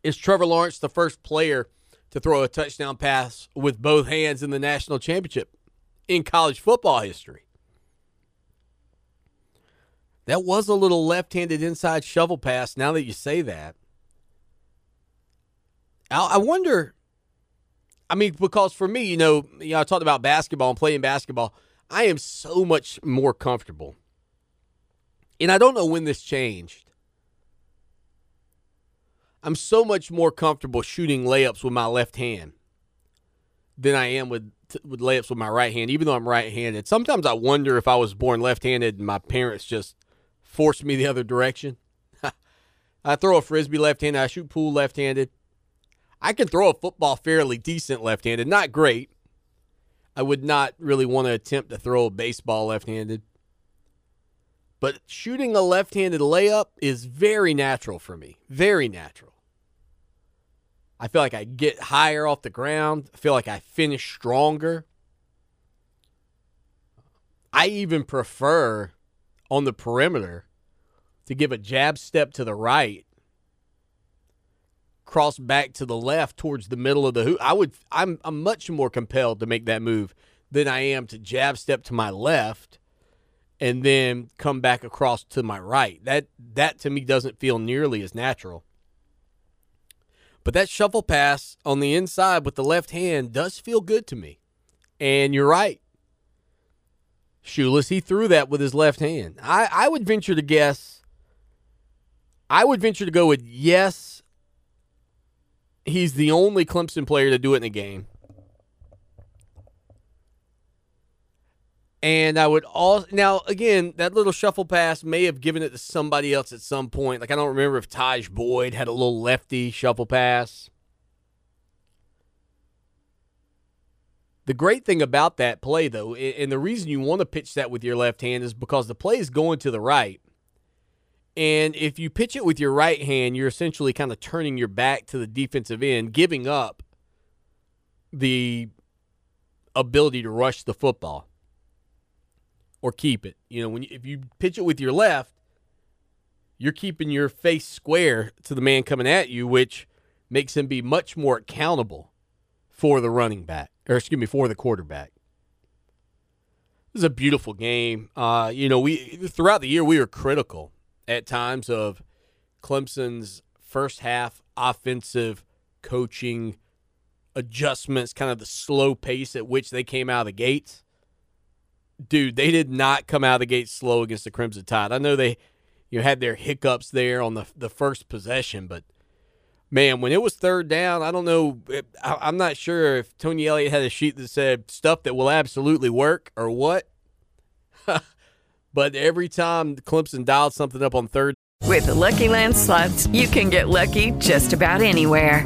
S4: Is Trevor Lawrence the first player to throw a touchdown pass with both hands in the national championship in college football history? That was a little left handed inside shovel pass now that you say that. I wonder. I mean, because for me, you know, you know, I talked about basketball and playing basketball. I am so much more comfortable. And I don't know when this changed. I'm so much more comfortable shooting layups with my left hand than I am with with layups with my right hand, even though I'm right-handed. Sometimes I wonder if I was born left-handed and my parents just forced me the other direction. I throw a frisbee left-handed. I shoot pool left-handed. I can throw a football fairly decent left-handed, not great. I would not really want to attempt to throw a baseball left-handed. But shooting a left-handed layup is very natural for me. Very natural. I feel like I get higher off the ground. I feel like I finish stronger. I even prefer on the perimeter to give a jab step to the right, cross back to the left towards the middle of the hoop. I would I'm I'm much more compelled to make that move than I am to jab step to my left and then come back across to my right. That that to me doesn't feel nearly as natural. But that shuffle pass on the inside with the left hand does feel good to me. And you're right. Shoeless, he threw that with his left hand. I, I would venture to guess, I would venture to go with yes, he's the only Clemson player to do it in a game. And I would all now again that little shuffle pass may have given it to somebody else at some point. Like I don't remember if Tajh Boyd had a little lefty shuffle pass. The great thing about that play, though, and the reason you want to pitch that with your left hand is because the play is going to the right. And if you pitch it with your right hand, you're essentially kind of turning your back to the defensive end, giving up the ability to rush the football or keep it. You know, when you, if you pitch it with your left, you're keeping your face square to the man coming at you, which makes him be much more accountable for the running back, or excuse me, for the quarterback. This is a beautiful game. Uh, you know, we throughout the year we were critical at times of Clemson's first half offensive coaching adjustments, kind of the slow pace at which they came out of the gates dude, they did not come out of the gate slow against the Crimson Tide. I know they you know, had their hiccups there on the the first possession, but man, when it was third down, I don't know. Eh, I, I'm not sure if Tony Elliott had a sheet that said stuff that will absolutely work or what. but every time Clemson dialed something up on third.
S11: With the Lucky Land slots, you can get lucky just about anywhere.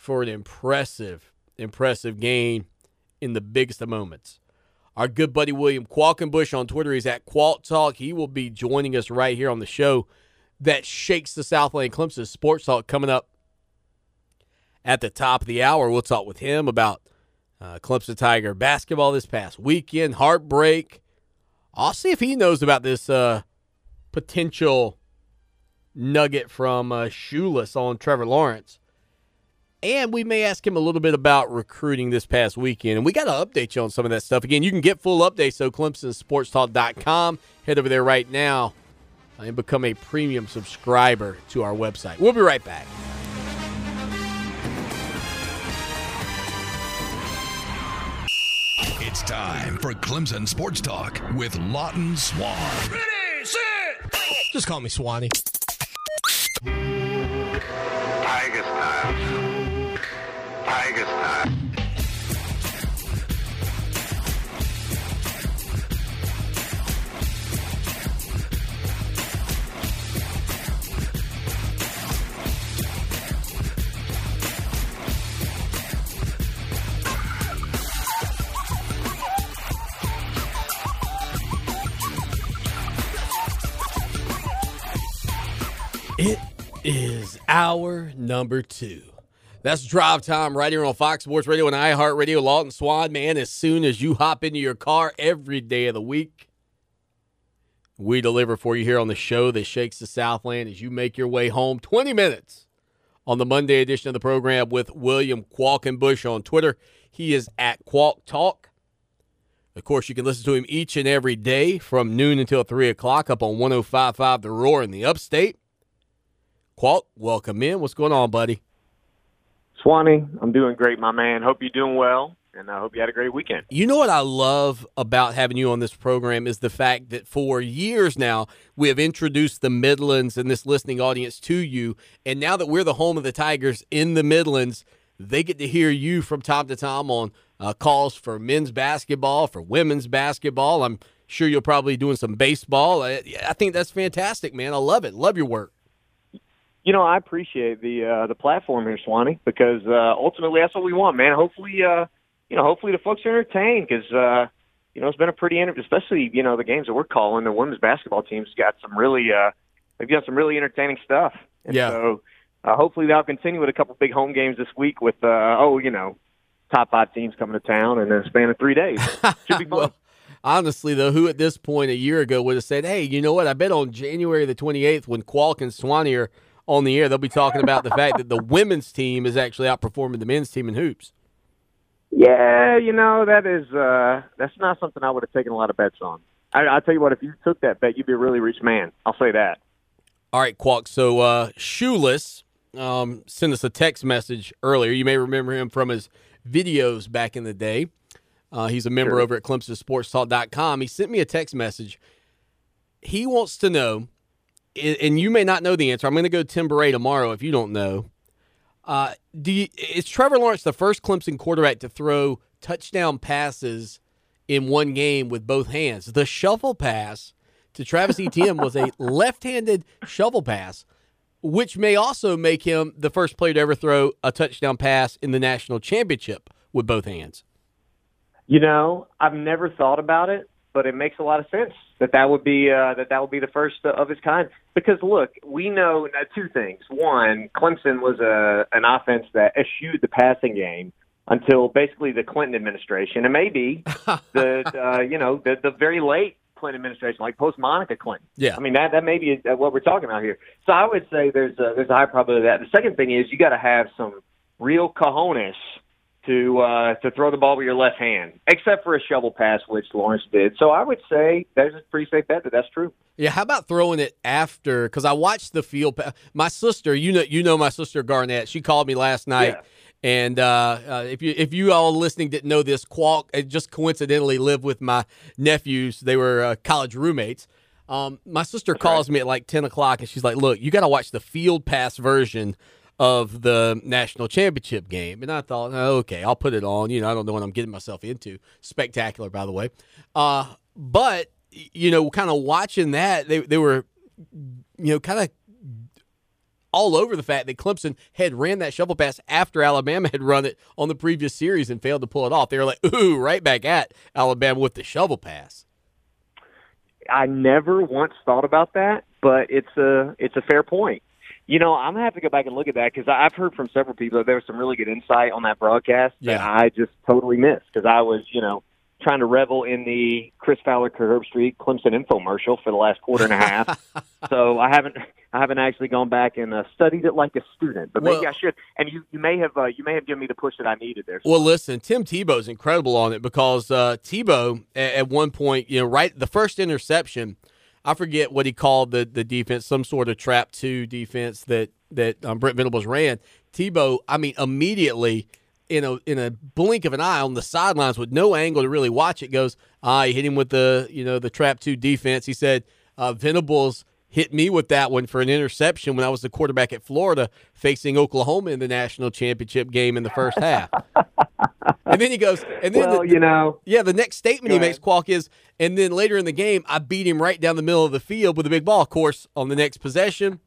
S4: for an impressive, impressive game in the biggest of moments. Our good buddy William Qualkinbush on Twitter, is at Qualk Talk. He will be joining us right here on the show that shakes the Southland Clemson Sports Talk coming up at the top of the hour. We'll talk with him about uh, Clemson Tiger basketball this past weekend, heartbreak. I'll see if he knows about this uh, potential nugget from uh, Shoeless on Trevor Lawrence. And we may ask him a little bit about recruiting this past weekend. And we got to update you on some of that stuff. Again, you can get full updates, so ClemsonSportsTalk.com. Head over there right now and become a premium subscriber to our website. We'll be right back.
S6: It's time for Clemson Sports Talk with Lawton Swan.
S12: Ready, set. Just call me Swanee.
S13: Tiger Styles.
S4: It is hour number two. That's drive time right here on Fox Sports Radio and iHeartRadio. Lawton Swan, man, as soon as you hop into your car every day of the week, we deliver for you here on the show that shakes the Southland as you make your way home. 20 minutes on the Monday edition of the program with William Qualkinbush on Twitter. He is at Qualk Talk. Of course, you can listen to him each and every day from noon until 3 o'clock up on 1055 The Roar in the upstate. Qualt, welcome in. What's going on, buddy?
S14: Swanee, I'm doing great, my man. Hope you're doing well, and I hope you had a great weekend.
S4: You know what I love about having you on this program is the fact that for years now we have introduced the Midlands and this listening audience to you, and now that we're the home of the Tigers in the Midlands, they get to hear you from time to time on uh, calls for men's basketball, for women's basketball. I'm sure you're probably doing some baseball. I, I think that's fantastic, man. I love it. Love your work.
S14: You know, I appreciate the uh, the platform here, Swanee, because uh, ultimately that's what we want, man. Hopefully, uh, you know, hopefully the folks are entertained because uh, you know it's been a pretty, enter- especially you know the games that we're calling. The women's basketball team's got some really, uh, they've got some really entertaining stuff. And
S4: Yeah.
S14: So uh, hopefully they'll continue with a couple big home games this week with, uh, oh, you know, top five teams coming to town in a span of three days. Should be fun.
S4: well, honestly, though, who at this point a year ago would have said, hey, you know what? I bet on January the 28th when Qualk and Swanee are on the air, they'll be talking about the fact that the women's team is actually outperforming the men's team in hoops.
S14: Yeah, you know that is uh that's not something I would have taken a lot of bets on. I, I'll tell you what, if you took that bet, you'd be a really rich man. I'll say that.
S4: All right, Qualk. So, uh, Shoeless um, sent us a text message earlier. You may remember him from his videos back in the day. Uh, he's a member
S14: Sure.
S4: over at ClemsonSportsTalk.com. He sent me a text message. He wants to know, and you may not know the answer. I'm going to go Tim Bourret tomorrow if you don't know. Uh, do you, is Trevor Lawrence the first Clemson quarterback to throw touchdown passes in one game with both hands? The shuffle pass to Travis Etienne was a left-handed shovel pass, which may also make him the first player to ever throw a touchdown pass in the national championship with both hands.
S14: You know, I've never thought about it, but it makes a lot of sense that that would be uh, that that would be the first of its kind. Because look, we know uh, two things. One, Clemson was a an offense that eschewed the passing game until basically the Clinton administration, and maybe the uh, you know the the very late Clinton administration, like post Monica Clinton.
S4: Yeah.
S14: I mean that that may be uh, what we're talking about here. So I would say there's a, there's a high probability of that. The second thing is you got to have some real cojones to uh, to throw the ball with your left hand, except for a shovel pass, which Lawrence did. So I would say there's a pretty safe bet that that's true.
S4: Yeah, how about throwing it after? Because I watched the field. Pa- my sister, you know, you know my sister Garnett. She called me last night, and uh, uh, if you if you all listening didn't know this, Qualk just coincidentally lived with my nephews. They were uh, college roommates. Um, my sister calls me at like ten o'clock, and she's like, "Look, you got to watch the field pass version." Of the national championship game, and I thought, oh, okay, I'll put it on. You know, I don't know what I'm getting myself into. Spectacular, by the way. Uh, but you know, kind of watching that, they they were, you know, kind of all over the fact that Clemson had ran that shovel pass after Alabama had run it on the previous series and failed to pull it off. They were like, ooh, right back at Alabama with the shovel pass.
S14: I never once thought about that, but it's a it's a fair point. You know, I'm gonna have to go back and look at that because I've heard from several people that there was some really good insight on that broadcast that I just totally missed because I was, you know, trying to revel in the Chris Fowler Herbstreit Clemson infomercial for the last quarter and a half. so I haven't I haven't actually gone back and uh, studied it like a student, but maybe I should. And you, you may have uh, you may have given me the push that I needed there.
S4: Well, listen, Tim Tebow's incredible on it because uh, Tebow at, at one point, you know, right the first interception, I forget what he called the the defense, some sort of trap two defense that that um, Brent Venables ran. Tebow, I mean, immediately in a in a blink of an eye on the sidelines with no angle to really watch it, goes, ah, hit him with the you know the trap two defense. He said uh, Venables hit me with that one for an interception when I was the quarterback at Florida facing Oklahoma in the national championship game in the first half. and then he goes, and then
S14: well,
S4: the,
S14: you know,
S4: yeah, the next statement he
S14: ahead.
S4: makes, Qualk, is, and then later in the game, I beat him right down the middle of the field with a big ball. Of course, on the next possession,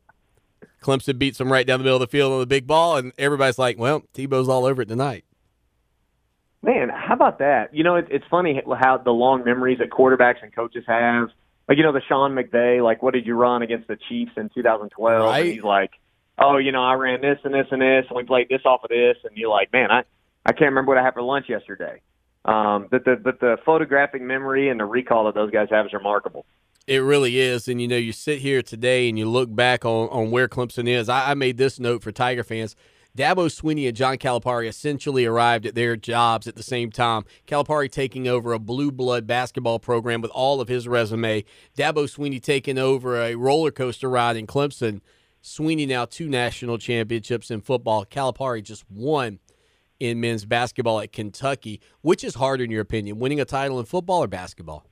S4: Clemson beats him right down the middle of the field on the big ball, and everybody's like, well, Tebow's all over it tonight.
S14: Man, how about that? You know, it, it's funny how the long memories that quarterbacks and coaches have. Like, you know, the Sean McVay, like, what did you run against the Chiefs in 2012?
S4: Right.
S14: And he's like, oh, you know, I ran this and this and this, and we played this off of this. And you're like, man, I, I can't remember what I had for lunch yesterday. Um, but the but the photographic memory and the recall that those guys have is remarkable.
S4: It really is. And, you know, you sit here today and you look back on, on where Clemson is. I, I made this note for Tiger fans. Dabo Swinney and John Calipari essentially arrived at their jobs at the same time. Calipari taking over a blue blood basketball program with all of his resume. Dabo Swinney taking over a roller coaster ride in Clemson. Swinney now two national championships in football. Calipari just one in men's basketball at Kentucky. Which is harder in your opinion, winning a title in football or basketball?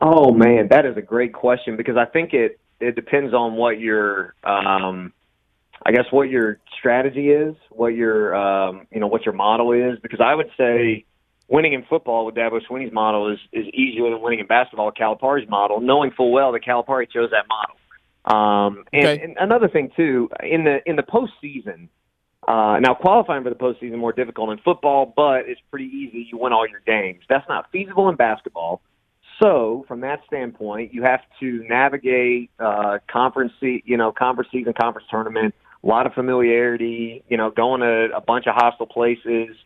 S14: Oh man, that is a great question because I think it it depends on what your um I guess what your strategy is, what your um you know what your model is because I would say winning in football with Dabo Swinney's model is is easier than winning in basketball with Calipari's model, knowing full well that Calipari chose that model. Um and,
S4: Okay.
S14: and another thing too, in the in the postseason, uh, now qualifying for the postseason more difficult in football, but it's pretty easy. You win all your games. That's not feasible in basketball. So, from that standpoint, you have to navigate uh, conference, you know, conference season, conference tournament, a lot of familiarity, you know, going to a bunch of hostile places,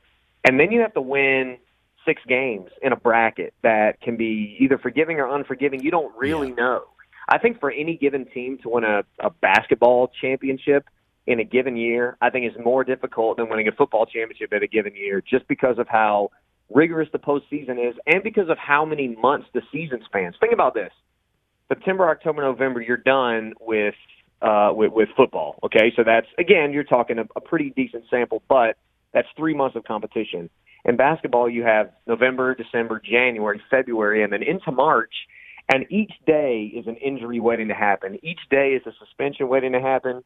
S14: and then you have to win six games in a bracket that can be either forgiving or unforgiving. You don't really know. I think for any given team to win a, a basketball championship in a given year, I think is more difficult than winning a football championship in a given year, just because of how rigorous the postseason is, and because of how many months the season spans. Think about this: September, October, November, you're done with uh, with, with football. Okay, so that's again, you're talking a, a pretty decent sample, but that's three months of competition. In basketball, you have November, December, January, February, and then into March. And each day is an injury waiting to happen. Each day is a suspension waiting to happen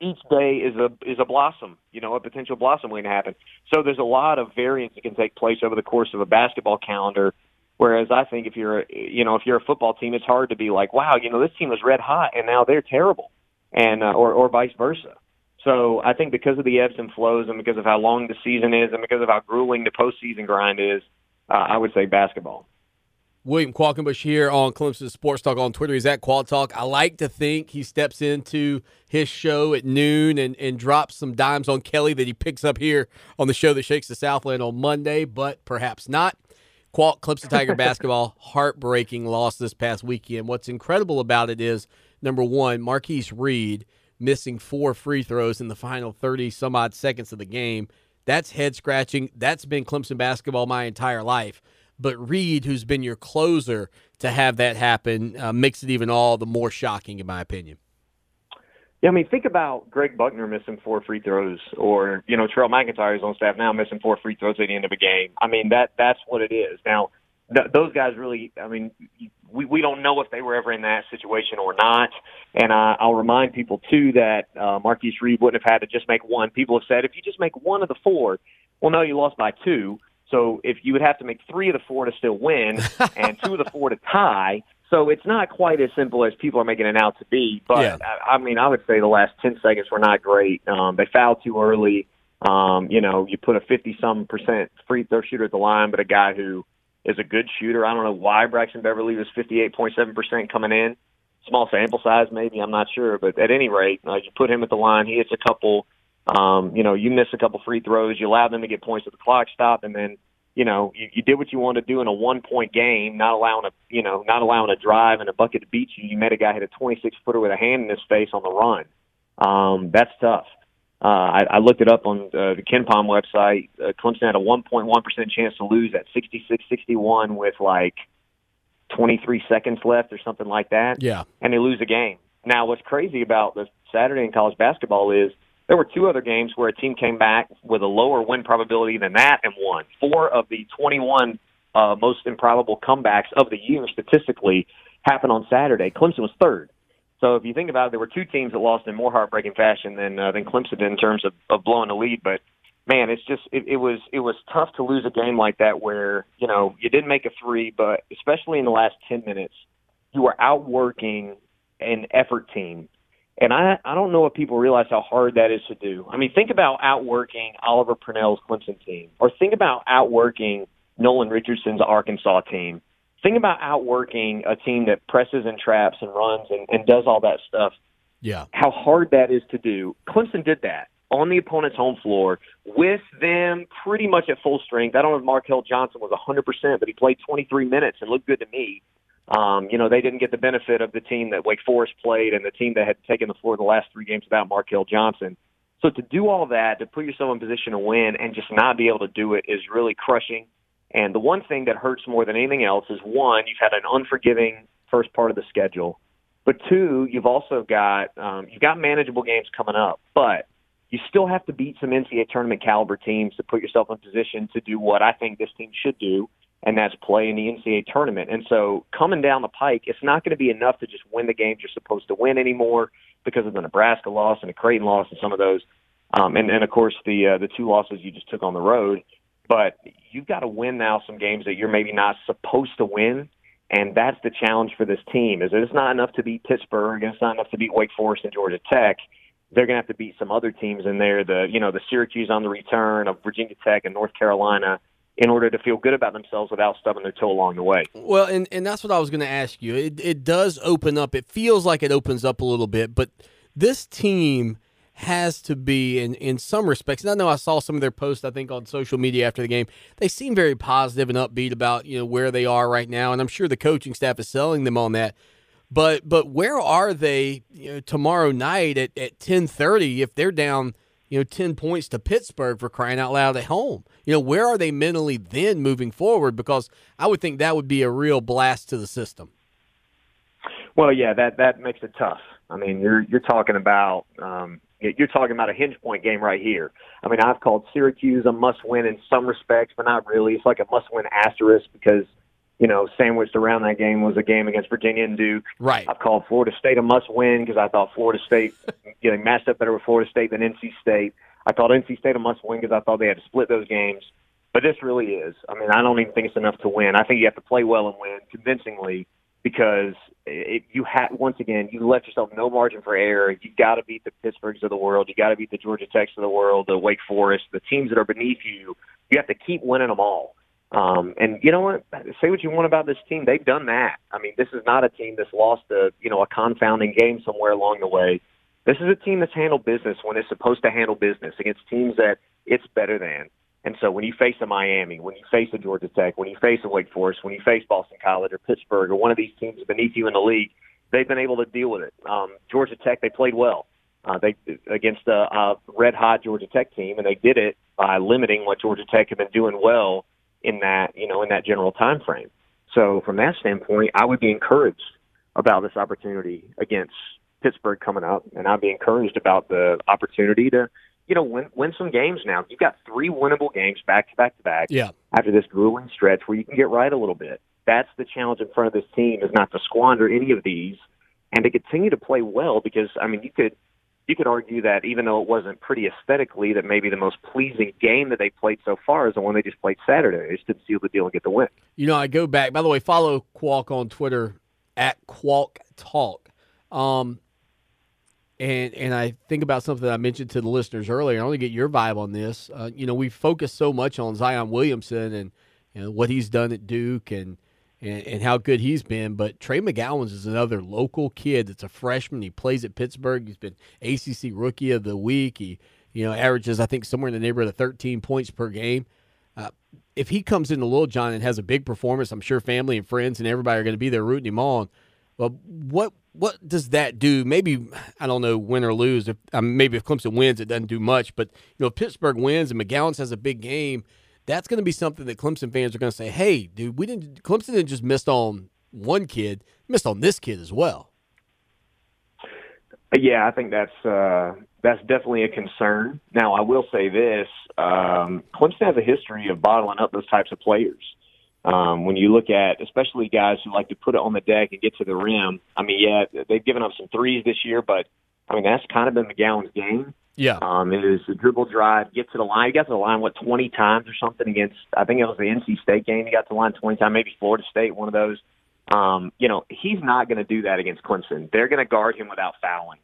S14: each day is a is a blossom, you know, a potential blossom waiting to happen. So there's a lot of variance that can take place over the course of a basketball calendar. Whereas I think if you're you know if you're a football team, it's hard to be like, wow, you know, this team was red hot and now they're terrible, and uh, or or vice versa. So I think because of the ebbs and flows and because of how long the season is and because of how grueling the postseason grind is, uh, I would say basketball.
S4: William Qualkinbush here on Clemson Sports Talk on Twitter. He's at Qualk Talk. I like to think he steps into his show at noon and, and drops some dimes on Kelly that he picks up here on the show that shakes the Southland on Monday, but perhaps not. Qual Clemson Tiger basketball, heartbreaking loss this past weekend. What's incredible about it is number one, Marcquise Reed missing four free throws in the final 30 some odd seconds of the game. That's head scratching. That's been Clemson basketball my entire life. But Reed, who's been your closer, to have that happen uh, makes it even all the more shocking, in my opinion.
S14: Yeah, I mean, think about Greg Buckner missing four free throws, or you know, Terrell McIntyre is on staff now missing four free throws at the end of a game. I mean, that that's what it is. Now, th- those guys really, I mean, we we don't know if they were ever in that situation or not. And I, I'll remind people too that uh, Marcquise Reed wouldn't have had to just make one. People have said if you just make one of the four, well, no, you lost by two. So if you would have to make three of the four to still win, and two of the four to tie. So it's not quite as simple as people are making it out to be. But
S4: Yeah.
S14: I, I mean, I would say the last ten seconds were not great. Um, they fouled too early. Um, you know, you put a fifty-some percent free throw shooter at the line, but a guy who is a good shooter. I don't know why Braxton Beverly was fifty-eight point seven percent coming in. Small sample size, maybe I'm not sure, but at any rate, uh, you put him at the line. He hits a couple. Um, you know, you miss a couple free throws. You allow them to get points at the clock stop, and then you know, you, you did what you wanted to do in a one point game, not allowing a, you know, not allowing a drive and a bucket to beat you. You met a guy hit a 26 footer with a hand in his face on the run. Um, that's tough. Uh, I, I looked it up on uh, the KenPom website. Uh, Clemson had a 1.1% chance to lose at 66-61 with like 23 seconds left or something like that.
S4: Yeah.
S14: And they lose a game. Now, what's crazy about the Saturday in college basketball is there were two other games where a team came back with a lower win probability than that and won. Four of the 21 uh, most improbable comebacks of the year statistically happened on Saturday. Clemson was third. So if you think about it, there were two teams that lost in more heartbreaking fashion than uh, than Clemson did in terms of, of blowing the lead. But man, it's just it, it was it was tough to lose a game like that where you know you didn't make a three, but especially in the last ten minutes, you were outworking an effort team. And I, I don't know if people realize how hard that is to do. I mean, think about outworking Oliver Purnell's Clemson team, or think about outworking Nolan Richardson's Arkansas team. Think about outworking a team that presses and traps and runs and, and does all that stuff.
S4: Yeah.
S14: How hard that is to do. Clemson did that on the opponent's home floor with them pretty much at full strength. I don't know if Markell Johnson was 100%, but he played 23 minutes and looked good to me. Um, you know, they didn't get the benefit of the team that Wake Forest played and the team that had taken the floor the last three games without Markell Johnson. So to do all that, to put yourself in position to win and just not be able to do it is really crushing. And the one thing that hurts more than anything else is one, you've had an unforgiving first part of the schedule, but two, you've also got um, you've got manageable games coming up, but you still have to beat some NCAA tournament caliber teams to put yourself in position to do what I think this team should do, and that's play in the NCAA tournament. And so coming down the pike, it's not going to be enough to just win the games you're supposed to win anymore because of the Nebraska loss and the Creighton loss and some of those, um, and and of course the uh, the two losses you just took on the road. But you've got to win now some games that you're maybe not supposed to win. And that's the challenge for this team is it's not enough to beat Pittsburgh it's not enough to beat Wake Forest and Georgia Tech. They're going to have to beat some other teams in there, the you know the Syracuse on the return of Virginia Tech and North Carolina, in order to feel good about themselves without stubbing their toe along the way.
S4: Well, and, and that's what I was going to ask you. It, it does open up. It feels like it opens up a little bit, but this team has to be in in some respects. And I know I saw some of their posts. I think on social media after the game, they seem very positive and upbeat about you know where they are right now, and I'm sure the coaching staff is selling them on that. But but where are they you know, tomorrow night at at 10:30 if they're down you know 10 points to Pittsburgh for crying out loud at home? You know where are they mentally then moving forward? Because I would think that would be a real blast to the system.
S14: Well, yeah, that that makes it tough. I mean, you're you're talking about um, you're talking about a hinge point game right here. I mean, I've called Syracuse a must-win in some respects, but not really. It's like a must-win asterisk because you know sandwiched around that game was a game against Virginia and Duke.
S4: Right.
S14: I've called Florida State a must-win because I thought Florida State you know, matched up better with Florida State than NC State. I called NC State a must-win because I thought they had to split those games. But this really is. I mean, I don't even think it's enough to win. I think you have to play well and win convincingly because it, you had once again you left yourself no margin for error. You got to beat the Pittsburghs of the world. You got to beat the Georgia Techs of the world, the Wake Forest, the teams that are beneath you. You have to keep winning them all. Um, and you know what? Say what you want about this team, they've done that. I mean, this is not a team that's lost a you know a confounding game somewhere along the way. This is a team that's handled business when it's supposed to handle business against teams that it's better than. And so when you face a Miami, when you face a Georgia Tech, when you face a Wake Forest, when you face Boston College or Pittsburgh or one of these teams beneath you in the league, they've been able to deal with it. Um, Georgia Tech, they played well. Uh, they against a, a red hot Georgia Tech team, and they did it by limiting what Georgia Tech had been doing well in that you know in that general time frame. So from that standpoint, I would be encouraged about this opportunity against Pittsburgh coming up, and I'd be encouraged about the opportunity to you know, win win some games now. You've got three winnable games back to back to back.
S4: Yeah.
S14: After this grueling stretch where you can get right a little bit. That's the challenge in front of this team is not to squander any of these and to continue to play well because I mean you could you could argue that even though it wasn't pretty aesthetically, that maybe the most pleasing game that they played so far is the one they just played Saturday. They just didn't seal the deal and get the win.
S4: You know, I go back. By the way, follow Qualk on Twitter at Qualk Talk. Um, and and I think about something I mentioned to the listeners earlier. I want to get your vibe on this. Uh, you know, we focus so much on Zion Williamson and you know, what he's done at Duke and, and and how good he's been, but Trey McGowens is another local kid that's a freshman. He plays at Pittsburgh. He's been ACC Rookie of the Week. He you know averages I think somewhere in the neighborhood of 13 points per game. Uh, if he comes into Littlejohn and has a big performance, I'm sure family and friends and everybody are going to be there rooting him on. But what what does that do? Maybe I don't know win or lose. If um, maybe if Clemson wins, it doesn't do much. But you know, if Pittsburgh wins and McGowens has a big game, that's going to be something that Clemson fans are going to say, "Hey, dude, we didn't. Clemson didn't just missed on one kid, missed on this kid as well."
S14: Yeah, I think that's uh, that's definitely a concern. Now, I will say this: um, Clemson has a history of bottling up those types of players. Um, when you look at, especially guys who like to put it on the deck and get to the rim. I mean, yeah, they've given up some threes this year, but I mean that's kind of been McGowens' game.
S4: Yeah,
S14: um, it is a dribble drive, get to the line. He got to the line what twenty times or something against. I think it was the NC State game. He got to the line twenty times, maybe Florida State, one of those. Um, you know, he's not going to do that against Clemson. They're going to guard him without fouling.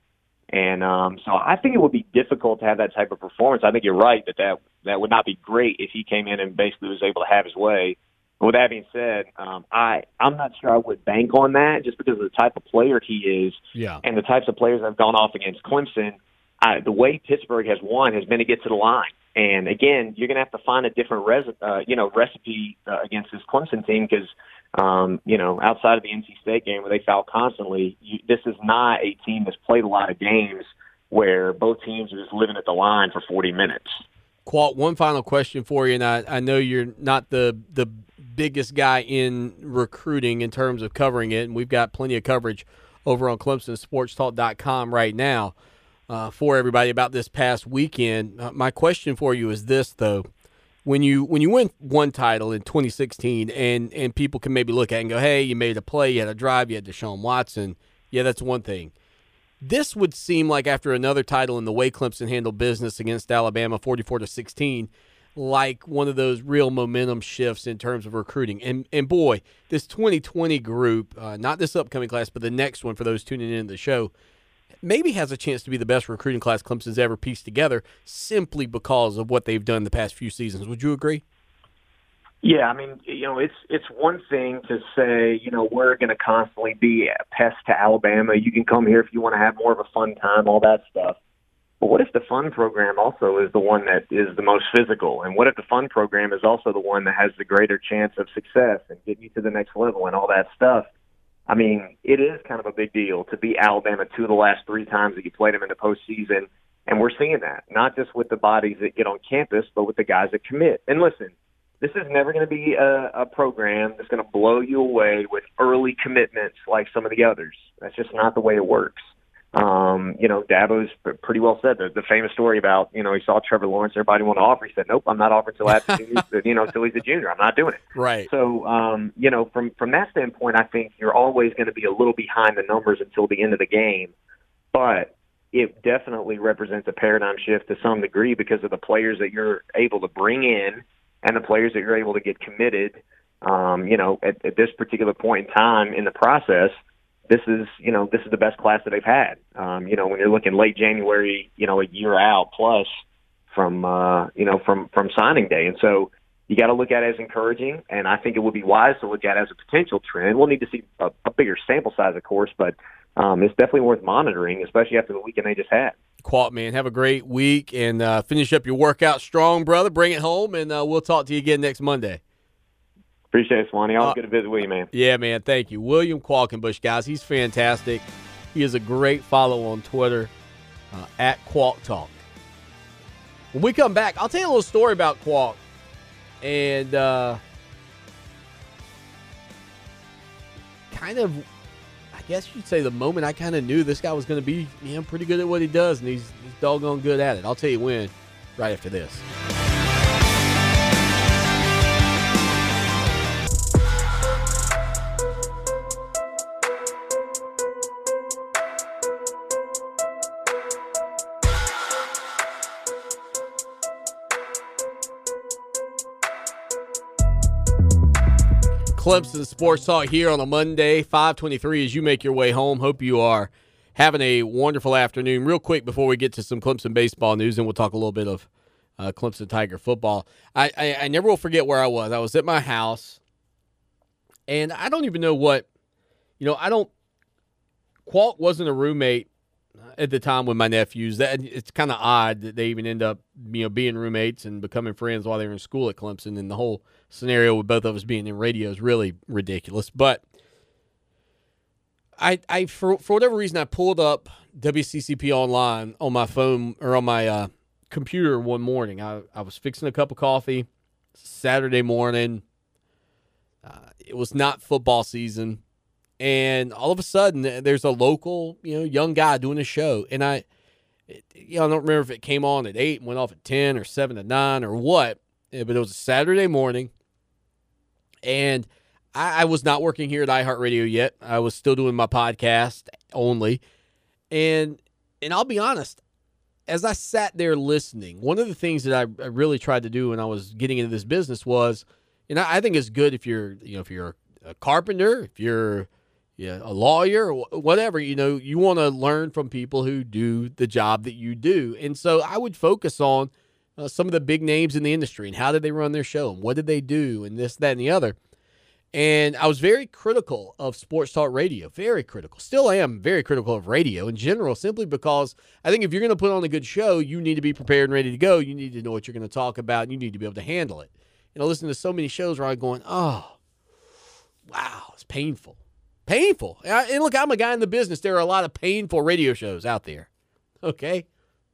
S14: And um, so I think it would be difficult to have that type of performance. I think you're right that that, that would not be great if he came in and basically was able to have his way. With that being said, um, I I'm not sure I would bank on that just because of the type of player he is,
S4: yeah,
S14: and the types of players I've gone off against Clemson. I, the way Pittsburgh has won has been to get to the line. And again, you're going to have to find a different res, uh, you know, recipe uh, against this Clemson team because um, you know, outside of the NC State game where they foul constantly, you, this is not a team that's played a lot of games where both teams are just living at the line for 40 minutes.
S4: Qualk, one final question for you, and I, I know you're not the the biggest guy in recruiting in terms of covering it, and we've got plenty of coverage over on ClemsonSportsTalk.com right now uh, for everybody about this past weekend. Uh, my question for you is this, though when you when you win one title in 2016 and and people can maybe look at and go, hey, you made a play, you had a drive, you had Deshaun Watson. Yeah, that's one thing. This would seem like after another title in the way Clemson handled business against Alabama, 44 to 16, like one of those real momentum shifts in terms of recruiting. And and boy, this 2020 group, uh, not this upcoming class, but the next one for those tuning in to the show, maybe has a chance to be the best recruiting class Clemson's ever pieced together simply because of what they've done the past few seasons. Would you agree?
S14: Yeah, I mean, you know, it's it's one thing to say, you know, we're going to constantly be a pest to Alabama. You can come here if you want to have more of a fun time, all that stuff. But what if the fun program also is the one that is the most physical? And what if the fun program is also the one that has the greater chance of success and getting you to the next level and all that stuff? I mean, it is kind of a big deal to beat Alabama two of the last three times that you played them in the postseason. And we're seeing that, not just with the bodies that get on campus, but with the guys that commit. And listen, this is never going to be a, a program that's going to blow you away with early commitments like some of the others. That's just not the way it works. Um, you know, Dabo's pretty well said the, the famous story about, you know, he saw Trevor Lawrence, everybody wanted to offer. He said, nope, I'm not offering till after, you know, till he's a junior. I'm not doing it.
S4: Right.
S14: So, um, you know, from, from that standpoint, I think you're always going to be a little behind the numbers until the end of the game. But it definitely represents a paradigm shift to some degree because of the players that you're able to bring in and the players that you're able to get committed. Um, you know, at, at this particular point in time in the process – this is you know this is the best class that they've had. Um, you know when you're looking late January, you know a year out plus from uh, you know from from signing day, and so you got to look at it as encouraging. And I think it would be wise to look at it as a potential trend. We'll need to see a, a bigger sample size, of course, but um, it's definitely worth monitoring, especially after the weekend they just had.
S4: Qualk, man, have a great week and uh, finish up your workout strong, brother. Bring it home, and uh, we'll talk to you again next Monday.
S14: Appreciate it, Swanee. Always uh, good to visit with you, man.
S4: Yeah, man. Thank you. William Qualkinbush, guys. He's fantastic. He is a great follow on Twitter uh, at Qualk Talk. When we come back, I'll tell you a little story about Qualk. And uh, kind of, I guess you'd say the moment I kind of knew this guy was going to be you know, pretty good at what he does, and he's, he's doggone good at it. I'll tell you when, right after this. Clemson Sports Talk here on a Monday, 523 as you make your way home. Hope you are having a wonderful afternoon. Real quick before we get to some Clemson baseball news, and we'll talk a little bit of uh, Clemson Tiger football. I, I, I never will forget where I was. I was at my house, and I don't even know what, you know, I don't, Qualk wasn't a roommate at the time with my nephews. That it's kind of odd that they even end up, you know, being roommates and becoming friends while they were in school at Clemson. And the whole scenario with both of us being in radio is really ridiculous. But I, I for for whatever reason, I pulled up WCCP online on my phone or on my uh, computer one morning. I I was fixing a cup of coffee, Saturday morning. Uh, it was not football season and all of a sudden there's a local you know young guy doing a show and i you know i don't remember if it came on at 8 and went off at 10 or 7 to 9 or what eh, but it was a saturday morning and I, I was not working here at iheartradio yet i was still doing my podcast only and and i'll be honest as i sat there listening one of the things that i, I really tried to do when i was getting into this business was and I, I think it's good if you're you know if you're a carpenter if you're yeah, a lawyer whatever, you know, you want to learn from people who do the job that you do. And so I would focus on uh, some of the big names in the industry and how did they run their show and what did they do and this, that, and the other. And I was very critical of sports talk radio, very critical. Still am very critical of radio in general, simply because I think if you're going to put on a good show, you need to be prepared and ready to go. You need to know what you're going to talk about and you need to be able to handle it. And I listen to so many shows where I'm going, oh, wow, it's painful painful. And look, I'm a guy in the business. There are a lot of painful radio shows out there. Okay.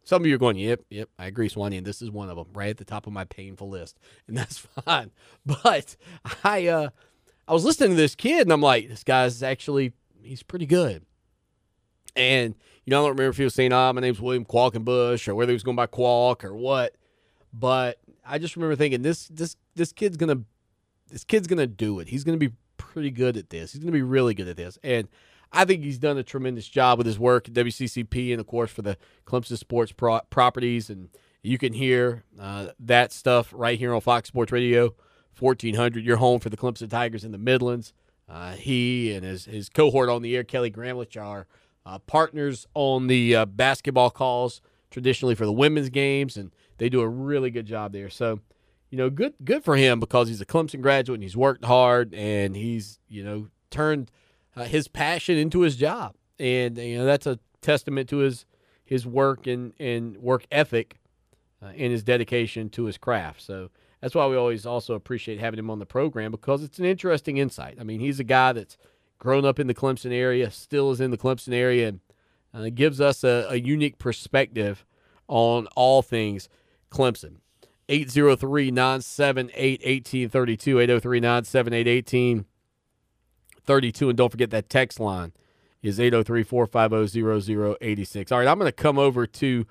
S4: Some of you are going, yep, yep, I agree, Swanee, and this is one of them, right at the top of my painful list, and that's fine. But I, uh, I was listening to this kid, and I'm like, this guy's actually, he's pretty good. And you know, I don't remember if he was saying, "Ah, oh, my name's William Qualkinbush," or whether he was going by Qualk or what. But I just remember thinking, this, this, this kid's gonna, this kid's gonna do it. He's gonna be pretty good at this. He's to be really good at this. And I think he's done a tremendous job with his work at WCCP and, of course, for the Clemson Sports pro- properties. And you can hear uh, that stuff right here on Fox Sports Radio, 1400. Your home for the Clemson Tigers in the Midlands. Uh, he and his, his cohort on the air, Kelly Gramlich, are uh, partners on the uh, basketball calls traditionally for the women's games, and they do a really good job there. So, you know, good good for him because he's a Clemson graduate and he's worked hard and he's you know turned uh, his passion into his job, and you know that's a testament to his his work and and work ethic uh, and his dedication to his craft. So that's why we always also appreciate having him on the program because it's an interesting insight. I mean, he's a guy that's grown up in the Clemson area, still is in the Clemson area, and uh, gives us a, a unique perspective on all things Clemson. 803 978 1832. 803 978 1832. And don't forget that text line is 803 450 0086. All right, I'm going to come over to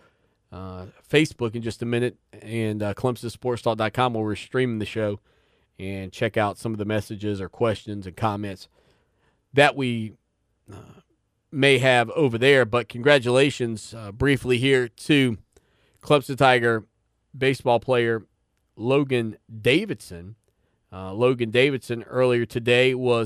S4: uh, Facebook in just a minute and uh, ClemsonSportsTalk.com where we're streaming the show and check out some of the messages or questions and comments that we uh, may have over there. But congratulations uh, briefly here to Clemson Tiger baseball player Logan Davidson. Uh, Logan Davidson earlier today was.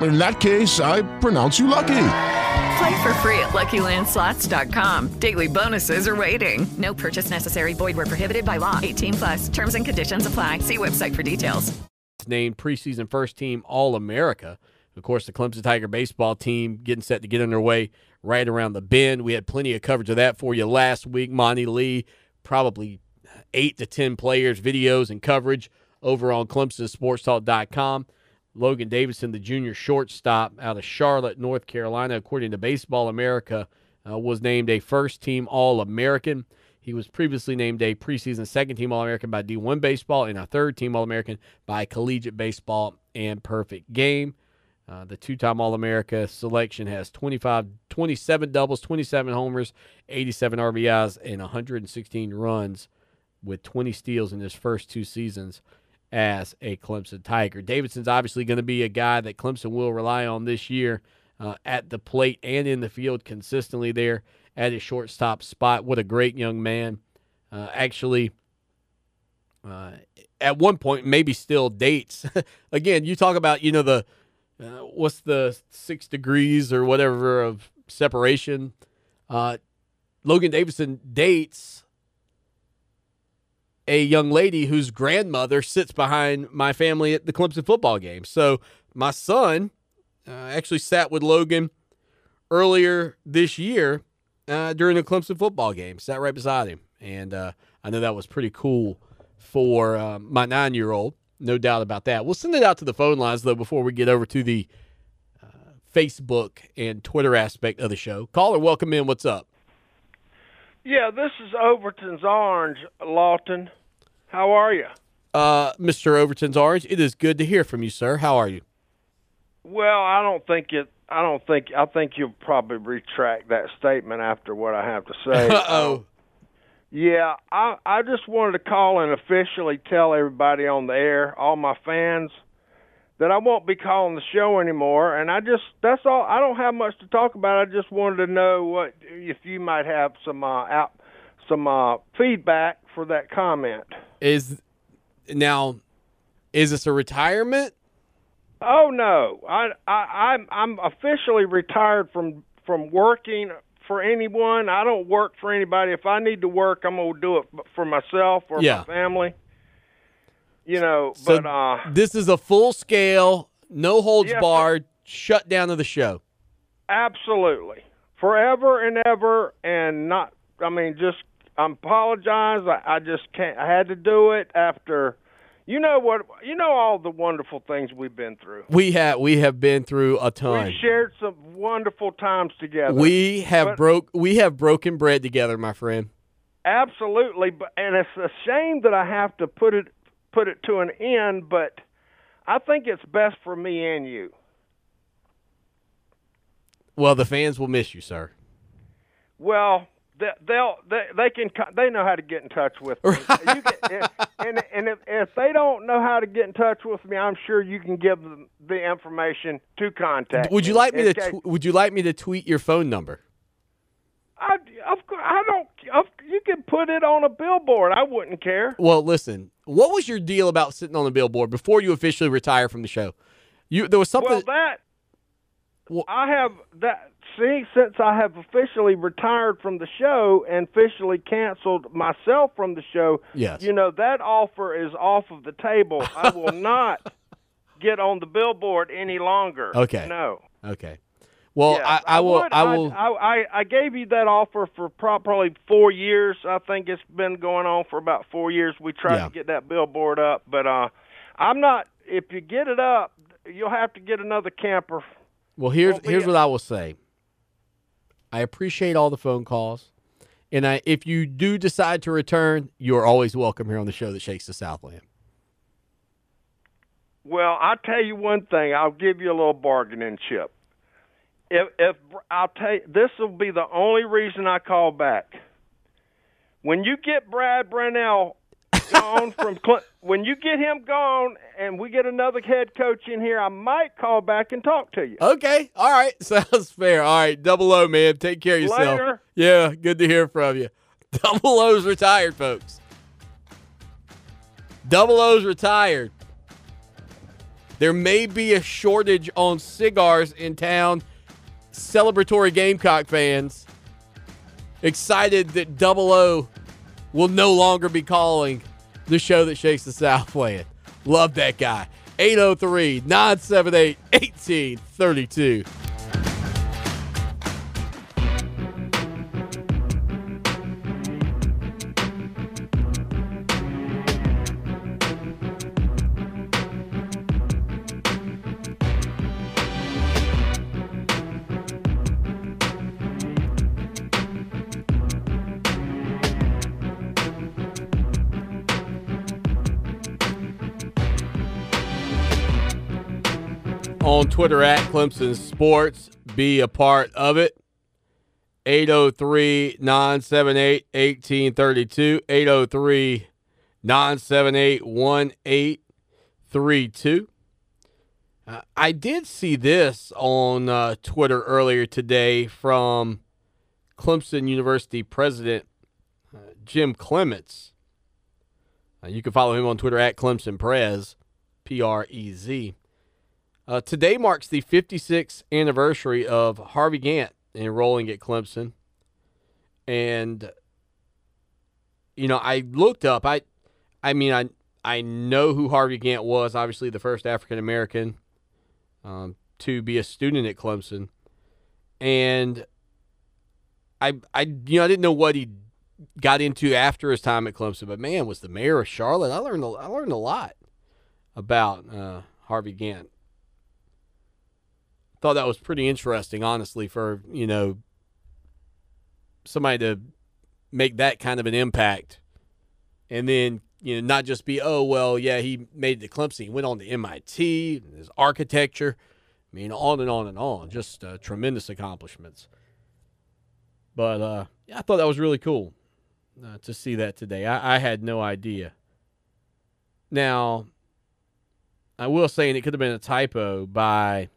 S15: In that case, I pronounce you lucky.
S11: Play for free at LuckyLandSlots.com. Daily bonuses are waiting. No purchase necessary. Void where prohibited by law. 18 plus. Terms and conditions apply. See website for details.
S4: Named preseason first team All America. Of course, the Clemson Tiger baseball team getting set to get underway right around the bend. We had plenty of coverage of that for you last week. Monty Lee, probably eight to ten players, videos, and coverage over on ClemsonSportsTalk.com. Logan Davidson, the junior shortstop out of Charlotte, North Carolina, according to Baseball America, uh, was named a first team All American. He was previously named a preseason second team All American by D1 Baseball and a third team All American by Collegiate Baseball and Perfect Game. Uh, the two time All America selection has 25, 27 doubles, 27 homers, 87 RBIs, and 116 runs with 20 steals in his first two seasons as a Clemson Tiger. Davidson's obviously going to be a guy that Clemson will rely on this year uh, at the plate and in the field consistently there at his shortstop spot. What a great young man. Uh, actually, uh, at one point, maybe still dates. Again, you talk about, you know, the uh, what's the six degrees or whatever of separation. Uh, Logan Davidson dates a young lady whose grandmother sits behind my family at the Clemson football game. So my son uh, actually sat with Logan earlier this year uh, during the Clemson football game, sat right beside him. And uh, I know that was pretty cool for uh, my nine year old. No doubt about that. We'll send it out to the phone lines, though, before we get over to the uh, Facebook and Twitter aspect of the show. Caller, welcome in. What's up?
S16: Yeah, this is Overton's Orange, Lawton. How are you?
S4: Uh, Mr. Overton's Orange, it is good to hear from you, sir. How are you?
S16: Well, I don't think it. I don't think. I think you'll probably retract that statement after what I have to say.
S4: Uh oh.
S16: Yeah, I I just wanted to call and officially tell everybody on the air, all my fans, that I won't be calling the show anymore. And I just that's all. I don't have much to talk about. I just wanted to know what if you might have some uh, out some uh, feedback for that comment.
S4: Is now is this a retirement?
S16: Oh no, I I I'm I'm officially retired from from working for anyone. I don't work for anybody. If I need to work, I'm gonna do it for myself or
S4: Yeah.
S16: my family. You know,
S4: So
S16: but uh,
S4: this is a full scale, no holds
S16: Yes,
S4: barred shut down of the show.
S16: absolutely, forever and ever, and not. I mean, just I apologize. I, I just can't. I had to do it after. You know what? You know all the wonderful things we've been through.
S4: We have we have been through a ton.
S16: We shared some wonderful times together.
S4: We have
S16: But-
S4: broke we have broken bread together, my friend.
S16: Absolutely, but and it's a shame that I have to put it put it to an end, but I think it's best for me and you.
S4: Well, the fans will miss you, sir.
S16: Well, they, they'll they, they can they know how to get in touch with me. You get, and and if, if they don't know how to get in touch with me, I'm sure you can give them the information to contact.
S4: Would you like me to
S16: Okay.
S4: tw- would you like me to tweet your phone number?
S16: I, of course, I don't. Can put it on a billboard. I wouldn't care.
S4: Well, listen. What was your deal about sitting on the billboard before you officially retire from the show? You there was something
S16: Well, that well, I have that. See, since I have officially retired from the show and officially canceled myself from the show,
S4: Yes.
S16: you know that offer is off of the table. I will not get on the billboard any longer.
S4: Okay.
S16: No.
S4: Okay. Well,
S16: Yeah,
S4: I, I will
S16: would-
S4: I will
S16: I, I, I gave you that offer for probably four years. I think it's been going on for about four years. We tried
S4: Yeah.
S16: to get that billboard up, but uh, I'm not. If you get it up, you'll have to get another camper.
S4: Well, here's here's what I will say. I appreciate all the phone calls, and I if you do decide to return, you are always welcome here on the show that shakes the Southland.
S16: Well, I'll tell you one thing. I'll give you a little bargaining chip. If if I'll tell you, this will be the only reason I call back. When you get Brad Brownell gone from Cl- when you get him gone and we get another head coach in here, I might call back and talk to you.
S4: Okay, all right, sounds fair. All right, double O man, take care of yourself.
S16: Later.
S4: Yeah, good to hear from you. Double O's retired, folks. Double O's retired. There may be a shortage on cigars in town. Celebratory Gamecock fans excited that Double O will no longer be calling the show that shakes the Southland. Love that guy. 803 978 1832. Twitter at Clemson Sports. Be a part of it. 803 978 1832. 803 978 1832. Uh, I did see this on uh, Twitter earlier today from Clemson University president uh, Jim Clements. Uh, you can follow him on Twitter at Clemson Prez, P R E Z. Uh, today marks the 56th anniversary of Harvey Gantt enrolling at Clemson. And, you know, I looked up, I, I mean, I, I know who Harvey Gantt was, obviously the first African American um, to be a student at Clemson. And I, I, you know, I didn't know what he got into after his time at Clemson, but man, was the mayor of Charlotte. I learned, a, I learned a lot about uh, Harvey Gantt. Thought that was pretty interesting, honestly, for you know somebody to make that kind of an impact, and then you know not just be oh well yeah he made the Clemson, he went on to MIT, his architecture, I mean on and on and on, just uh, tremendous accomplishments. But uh, I thought that was really cool uh, to see that today. I, I had no idea. Now, I will say, and it could have been a typo by.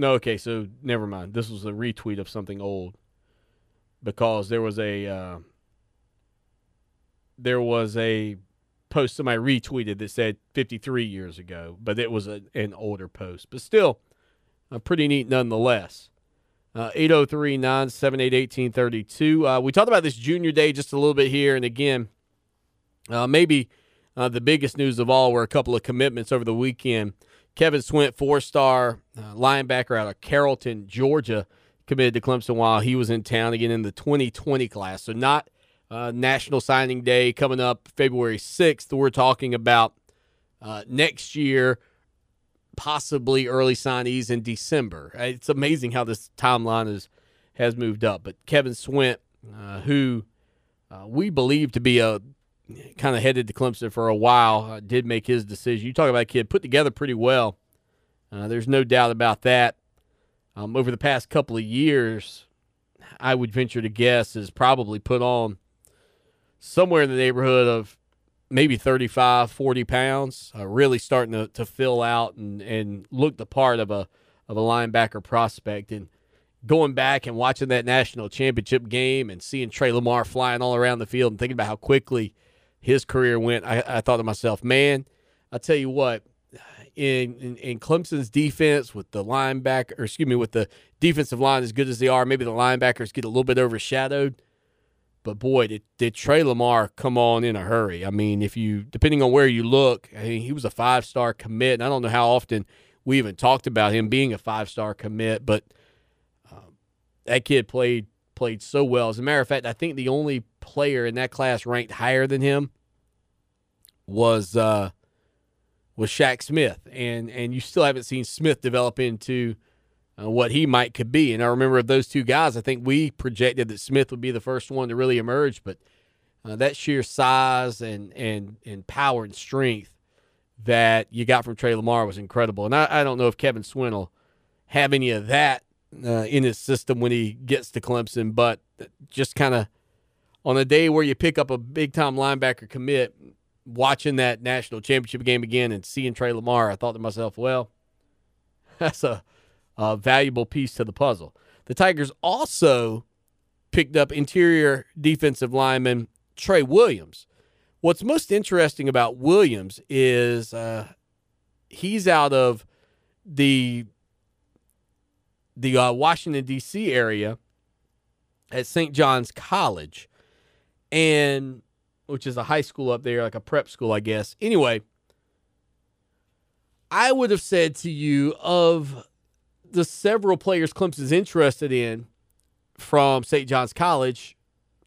S4: No, okay, so never mind. This was a retweet of something old because there was a uh, there was a post somebody retweeted that said 53 years ago, but it was a, an older post. But still, uh, pretty neat nonetheless. Uh, 803 978 1832. Uh, we talked about this junior day just a little bit here. And again, uh, maybe uh, the biggest news of all were a couple of commitments over the weekend. Kevin Swint, four star uh, linebacker out of Carrollton, Georgia, committed to Clemson while he was in town again in the 2020 class. So, not uh, National Signing Day coming up February 6th. We're talking about uh, next year, possibly early signees in December. It's amazing how this timeline is, has moved up. But Kevin Swint, uh, who we believe to be a kind of headed to Clemson for a while, uh, did make his decision. You talk about a kid put together pretty well. Uh, there's no doubt about that. Um, over the past couple of years, I would venture to guess has probably put on somewhere in the neighborhood of maybe 35, 40 pounds, uh, really starting to, to fill out and, and look the part of a of a linebacker prospect. And going back and watching that national championship game and seeing Tre Lamar flying all around the field and thinking about how quickly – his career went, I, I thought to myself, man, I tell you what, in, in, in Clemson's defense with the linebacker, excuse me, with the defensive line as good as they are, maybe the linebackers get a little bit overshadowed. But boy, did, did Tre Lamar come on in a hurry. I mean, if you, depending on where you look, I mean, he was a five star commit. And I don't know how often we even talked about him being a five star commit, but um, that kid played played so well. As a matter of fact, I think the only player in that class ranked higher than him was uh, was Shaq Smith, and and you still haven't seen Smith develop into uh, what he might could be. And I remember of those two guys, I think we projected that Smith would be the first one to really emerge, but uh, that sheer size and and and power and strength that you got from Tre Lamar was incredible. And I, I don't know if Kevin Swint will have any of that uh, in his system when he gets to Clemson, but just kind of on a day where you pick up a big time linebacker commit, watching that national championship game again and seeing Tre Lamar, I thought to myself, well, that's a, a valuable piece to the puzzle. The Tigers also picked up interior defensive lineman Trey Williams. What's most interesting about Williams is uh, he's out of the the uh, Washington D.C. area at St. John's College, and which is a high school up there, like a prep school, I guess. Anyway, I would have said to you of the several players Clemson's interested in from St. John's College,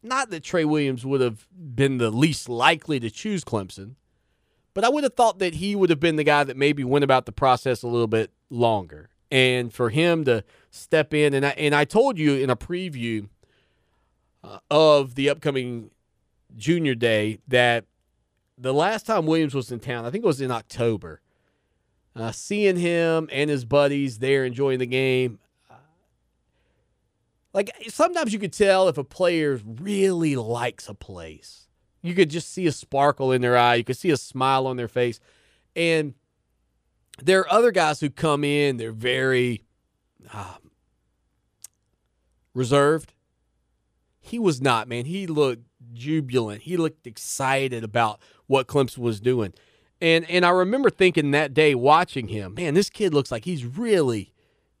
S4: not that Trey Williams would have been the least likely to choose Clemson, but I would have thought that he would have been the guy that maybe went about the process a little bit longer. And for him to step in, and I, and I told you in a preview uh, of the upcoming junior day that the last time Williams was in town, I think it was in October, uh, seeing him and his buddies there enjoying the game. Uh, like sometimes you could tell if a player really likes a place. You could just see a sparkle in their eye. You could see a smile on their face. And there are other guys who come in, they're very um, reserved. He was not, man. He looked jubilant. He looked excited about what Clemson was doing. And and I remember thinking that day watching him, man, this kid looks like he's really,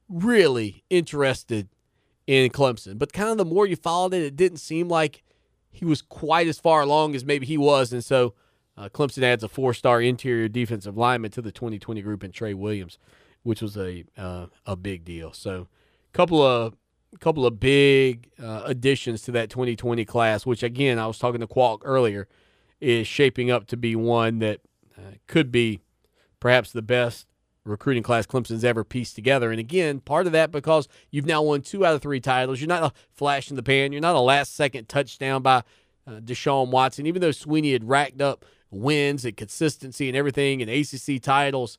S4: really interested in Clemson. But kind of the more you followed it, it didn't seem like he was quite as far along as maybe he was. And so uh, Clemson adds a four-star interior defensive lineman to the 2020 group in Trey Williams, which was a uh, a big deal. So, a couple of couple of big uh, additions to that 2020 class, which again I was talking to Qualk earlier, is shaping up to be one that uh, could be perhaps the best recruiting class Clemson's ever pieced together. And again, part of that because you've now won two out of three titles. You're not a flash in the pan. You're not a last second touchdown by uh, Deshaun Watson. Even though Swinney had racked up wins and consistency and everything and ACC titles.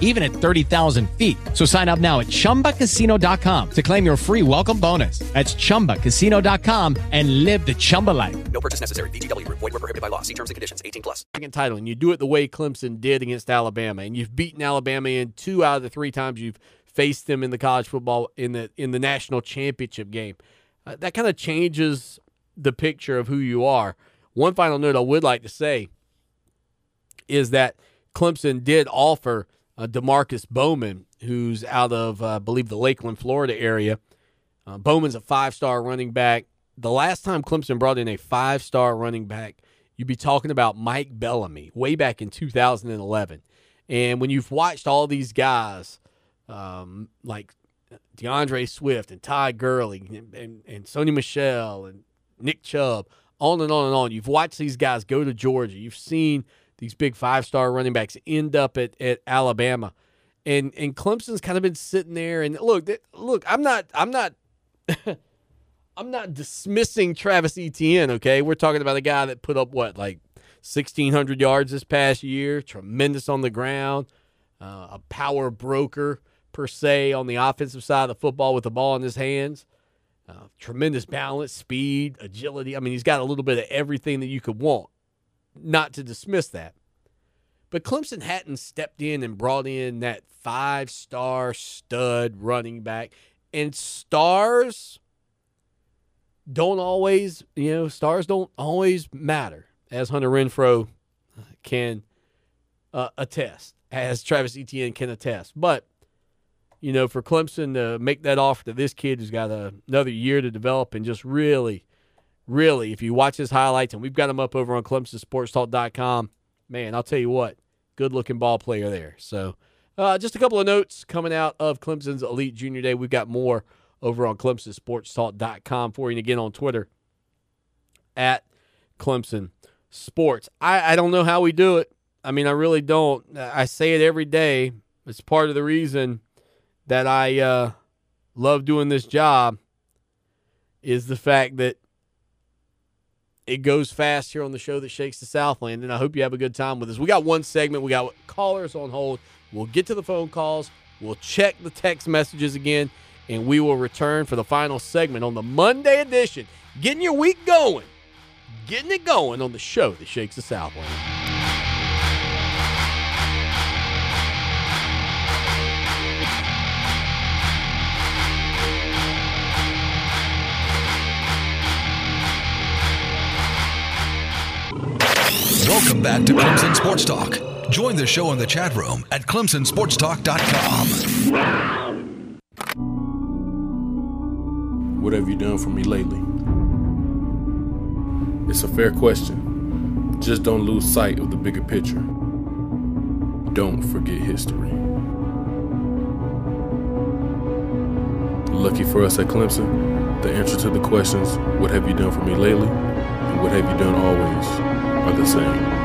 S1: even at 30,000 feet. So sign up now at chumbacasino.com to claim your free welcome bonus. That's chumbacasino.com and live the Chumba life.
S2: No purchase necessary. VGW Group. Void were prohibited by law. See terms and conditions. 18 plus.
S4: Second title, and you do it the way Clemson did against Alabama, and you've beaten Alabama in two out of the three times you've faced them in the college football in the in the national championship game. Uh, that kind of changes the picture of who you are. One final note I would like to say is that Clemson did offer uh, Demarkcus Bowman, who's out of, uh, I believe, the Lakeland, Florida area. Uh, Bowman's a five star running back. The last time Clemson brought in a five star running back, you'd be talking about Mike Bellamy way back in 2011. And when you've watched all these guys, um, like D'Andre Swift and Ty Gurley and, and, and Sony Michel and Nick Chubb, on and on and on. You've watched these guys go to Georgia. You've seen these big five star running backs end up at, at Alabama. And and Clemson's kind of been sitting there and look, look, I'm not I'm not I'm not dismissing Travis Etienne, okay? We're talking about a guy that put up what, like 1600 yards this past year, tremendous on the ground, uh, a power broker per se on the offensive side of the football with the ball in his hands. Uh, tremendous balance, speed, agility. I mean, he's got a little bit of everything that you could want. Not to dismiss that. But Clemson hadn't stepped in and brought in that five star stud running back. And stars don't always, you know, stars don't always matter, as Hunter Renfrow can uh, attest, as Travis Etienne can attest. But you know, for Clemson to make that offer to this kid who's got a, another year to develop and just really, really, if you watch his highlights, and we've got them up over on ClemsonSportsTalk.com, man, I'll tell you what, good looking ball player there. So, uh, just a couple of notes coming out of Clemson's Elite Junior Day. We've got more over on ClemsonSportsTalk.com for you, and again on Twitter at Clemson Sports. I, I don't know how we do it. I mean, I really don't. I say it every day. It's part of the reason that I uh, love doing this job is the fact that it goes fast here on the show that shakes the Southland, and I hope you have a good time with us. We got one segment, we got callers on hold. We'll get to the phone calls, we'll check the text messages again, and we will return for the final segment on the Monday edition, getting your week going, getting it going on the show that shakes the Southland.
S6: Welcome back to Clemson Sports Talk. Join the show in the chat room at clemsonsportstalk.com.
S17: What have you done for me lately? It's a fair question. Just don't lose sight of the bigger picture. Don't forget history. Lucky for us at Clemson, the answer to the questions, What have you done for me lately? and What have you done always? Are the same.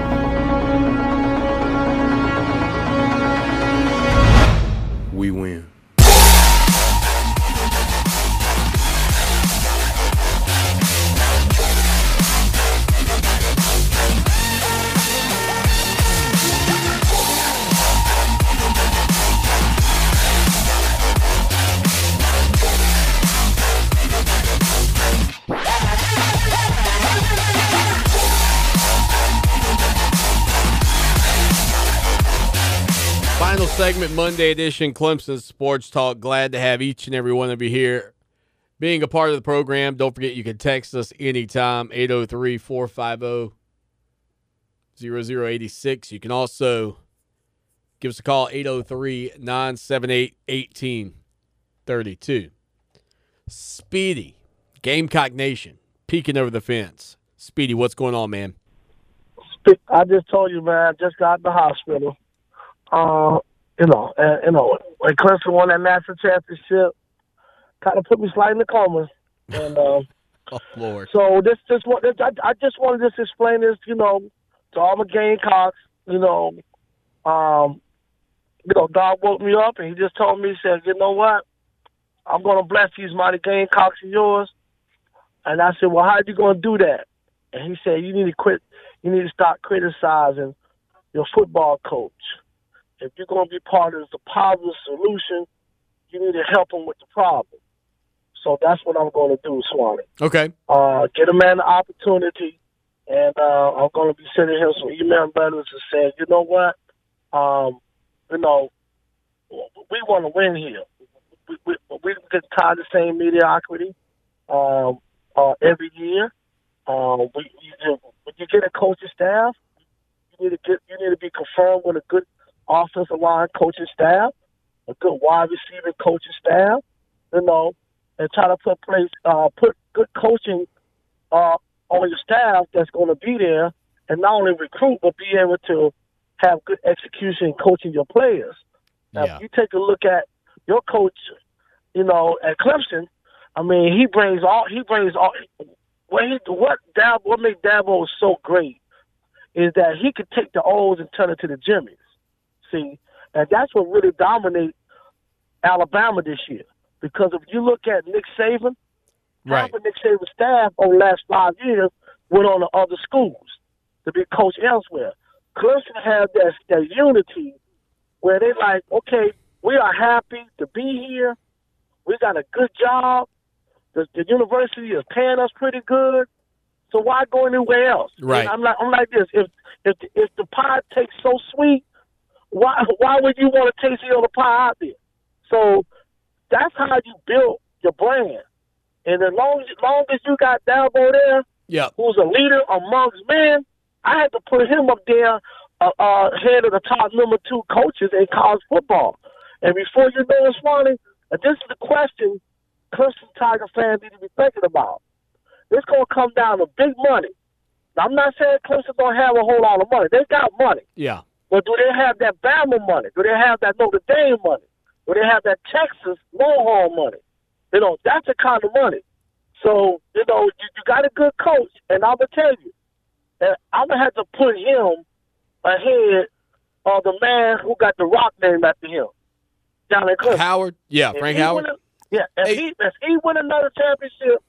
S17: We win.
S4: Segment, Monday edition, Clemson Sports Talk. Glad to have each and every one of you here being a part of the program. Don't forget you can text us anytime, 803 450 0086. You can also give us a call, 803 978 1832. Speedy, Gamecock Nation, peeking over the fence. Speedy, what's going on, man?
S18: I just told you, man. I just got the hospital. Uh, you know, and, you know, when Clemson won that national championship, kind of put me slightly in the coma. And uh,
S4: oh Lord.
S18: So this, this, this I, I just wanted to just explain this, you know, to all the Gamecocks. You know, um, you know, God woke me up and He just told me, He said, you know what? I'm going to bless these mighty Gamecocks of yours. And I said, well, how are you going to do that? And he said, you need to quit. You need to start criticizing your football coach. If you're going to be part of the positive solution, you need to help them with the problem. So that's what I'm going to do, Swanee.
S4: Okay.
S18: Uh, get a man the opportunity, and uh, I'm going to be sending him some email letters and saying, you know what, um, you know, we want to win here. We, we, we get tired of the same mediocrity um, uh, every year. Um, we, you, when you get a coaching staff, you need to get you need to be confirmed with a good offensive line coaching staff, a good wide receiver coaching staff, you know, and try to put place uh, put good coaching uh, on your staff that's going to be there, and not only recruit but be able to have good execution coaching your players. Now,
S4: Yeah.
S18: if you take a look at your coach, you know, at Clemson, I mean, he brings all he brings all what he what what made Dabo so great is that he could take the O's and turn it to the Jimmies. See, and that's what really dominated Alabama this year. Because if you look at Nick Saban,
S4: Right.
S18: half of Nick Saban's staff over the last five years went on to other schools to be coached elsewhere. Clemson had that that unity where they're like, okay, we are happy to be here. We got a good job. The, the university is paying us pretty good. So why go anywhere else?
S4: Right.
S18: And I'm like, I'm like this. If if if the pie tastes so sweet, why why would you want to taste the other pie out there? So that's how you build your brand. And as long as, long as you got Dabo there,
S4: Yeah.
S18: who's a leader amongst men, I had to put him up there, uh, uh, head of the top number two coaches in college football. And before you know it, Swanee, this is the question Clemson Tiger fans need to be thinking about. It's going to come down to big money. Now, I'm not saying Clemson don't have a whole lot of money. They got money.
S4: Yeah.
S18: But do they have that Bama money? Do they have that Notre Dame money? Do they have that Texas Longhorn money? You know, that's the kind of money. So, you know, you, you got a good coach, and I'm going to tell you, that I'm going to have to put him ahead of the man who got the rock name after him, in Clemson.
S4: Howard? Yeah,
S18: If
S4: Frank Howard.
S18: win yeah, if he if he win another championship,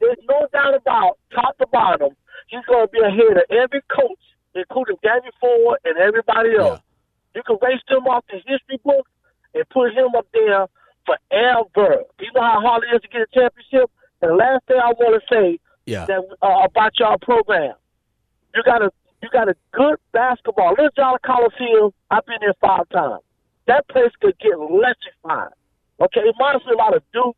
S18: there's no doubt about top to bottom, he's going to be ahead of every coach, including Danny Ford and everybody else. You can race them off the history book and put him up there forever. You know how hard it is to get a championship. And the last thing I want to say
S4: Yeah.
S18: that uh, about y'all program, you got a you got a good basketball. Littlejohn Coliseum, I've been there five times. That place could get electrified. Okay, it reminds me a lot of Duke.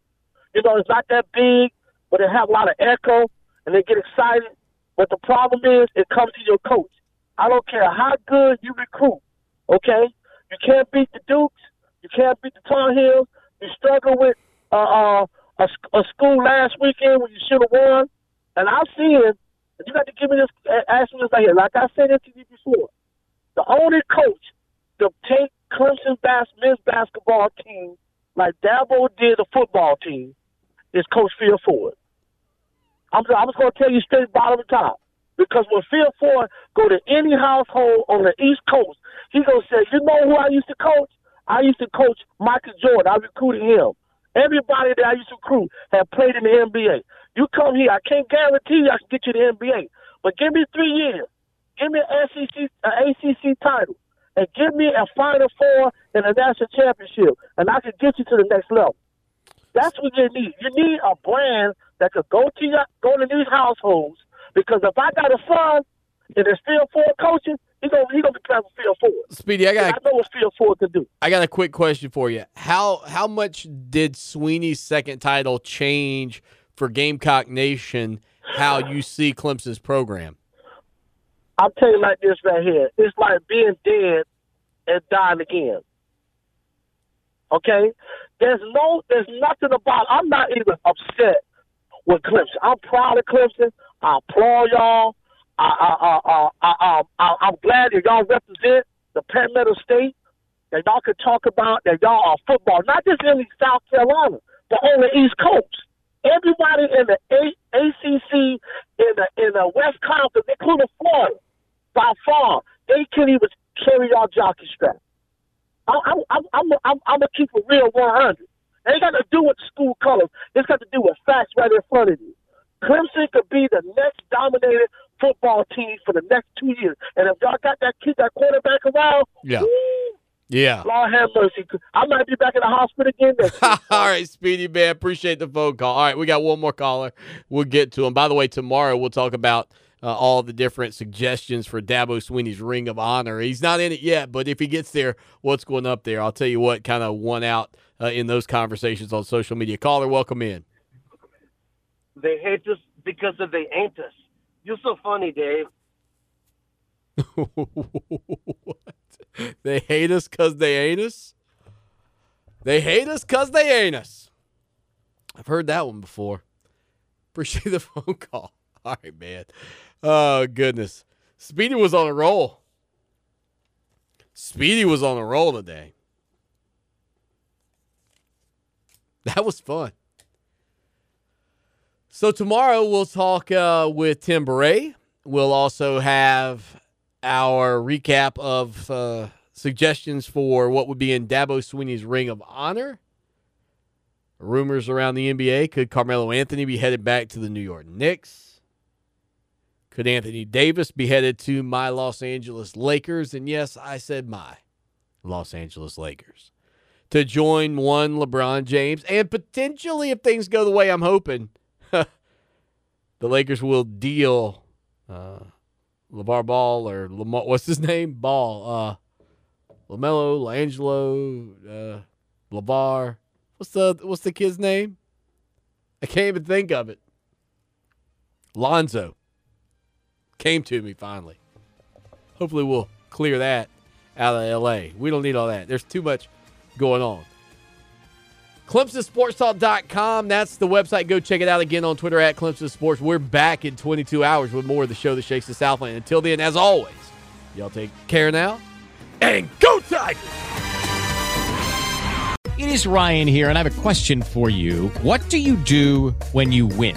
S18: You know, it's not that big, but it have a lot of echo, and they get excited. But the problem is, it comes to your coach. I don't care how good you recruit. Okay, you can't beat the Dukes. You can't beat the Tar Heels. You struggle with uh, uh, a, a school last weekend when you should have won. And seen it. You got to give me this. Ask me this right here. Like I said to you before, the only coach to take Clemson bas- men's basketball team like Dabo did the football team is Coach Phil Ford. I'm, I'm just going to tell you straight bottom to top. Because when Phil Ford go to any household on the East Coast, he to say, you know who I used to coach? I used to coach Michael Jordan. I recruited him. Everybody that I used to recruit had played in the NBA. You come here, I can't guarantee you I can get you the NBA. But give me three years. Give me an SEC, an ACC title. And give me a Final Four and a national championship. And I can get you to the next level. That's what you need. You need a brand that could go to your, go to these households. Because if I got a son and it's still four coaching, he's gonna he gonna be playing for Phil Ford.
S4: Speedy, I got
S18: I know what Phil Ford can do.
S4: I got a quick question for you. How how much did Swinney's second title change for Gamecock Nation? How you see Clemson's program?
S18: I'll tell you like this right here. It's like being dead and dying again. Okay? There's no there's nothing about I'm not even upset with Clemson. I'm proud of Clemson. I applaud y'all. I I I I, I, I I'm glad that y'all represent the Palmetto State. That y'all can talk about that y'all are football, not just in South Carolina, but on the East Coast. Everybody in the A- ACC, in the in the West Conference, including Florida, by far, they can't even carry y'all jockey strap. I'm I'm I'm I'm, I'm, gonna keep it real 100. It ain't got to do with school colors. It's got to do with facts right in front of you. Clemson could be the next dominated football team for the next two years. And if y'all got that kid, that quarterback around,
S4: Yeah.
S18: woo,
S4: Yeah.
S18: Lord have mercy. I might be back in the hospital again.
S4: All right, Speedy man, appreciate the phone call. All right, we got one more caller. We'll get to him. By the way, tomorrow we'll talk about uh, all the different suggestions for Dabo Swinney's Ring of Honor. He's not in it yet, but if he gets there, what's going up there? I'll tell you what kind of won out uh, in those conversations on social media. Caller, welcome in.
S18: They hate us because of they ain't us. You're so funny, Dave.
S4: what? They hate us because they ain't us? They hate us because they ain't us. I've heard that one before. Appreciate the phone call. All right, man. Oh, goodness. Speedy was on a roll. Speedy was on a roll today. That was fun. So tomorrow we'll talk uh, with Tim Bourret. We'll also have our recap of uh, suggestions for what would be in Dabo Swinney's Ring of Honor. Rumors around the NBA could Carmelo Anthony be headed back to the New York Knicks? Could Anthony Davis be headed to my Los Angeles Lakers? And yes, I said my Los Angeles Lakers to join one LeBron James and potentially, if things go the way I'm hoping, the Lakers will deal uh, LaVar Ball or Lamar, what's his name? Ball. Uh, LaMelo, Langelo, uh, LaVar. What's the what's the kid's name? I can't even think of it. Lonzo came to me finally. Hopefully, we'll clear that out of LA. We don't need all that. There's too much going on. ClemsonSportsTalk.com. That's the website. Go check it out again on Twitter at Clemson Sports. We're back in 22 hours with more of the show that shakes the Southland. Until then, as always, y'all take care now and go Tigers!
S1: It is Ryan here, and I have a question for you. What do you do when you win?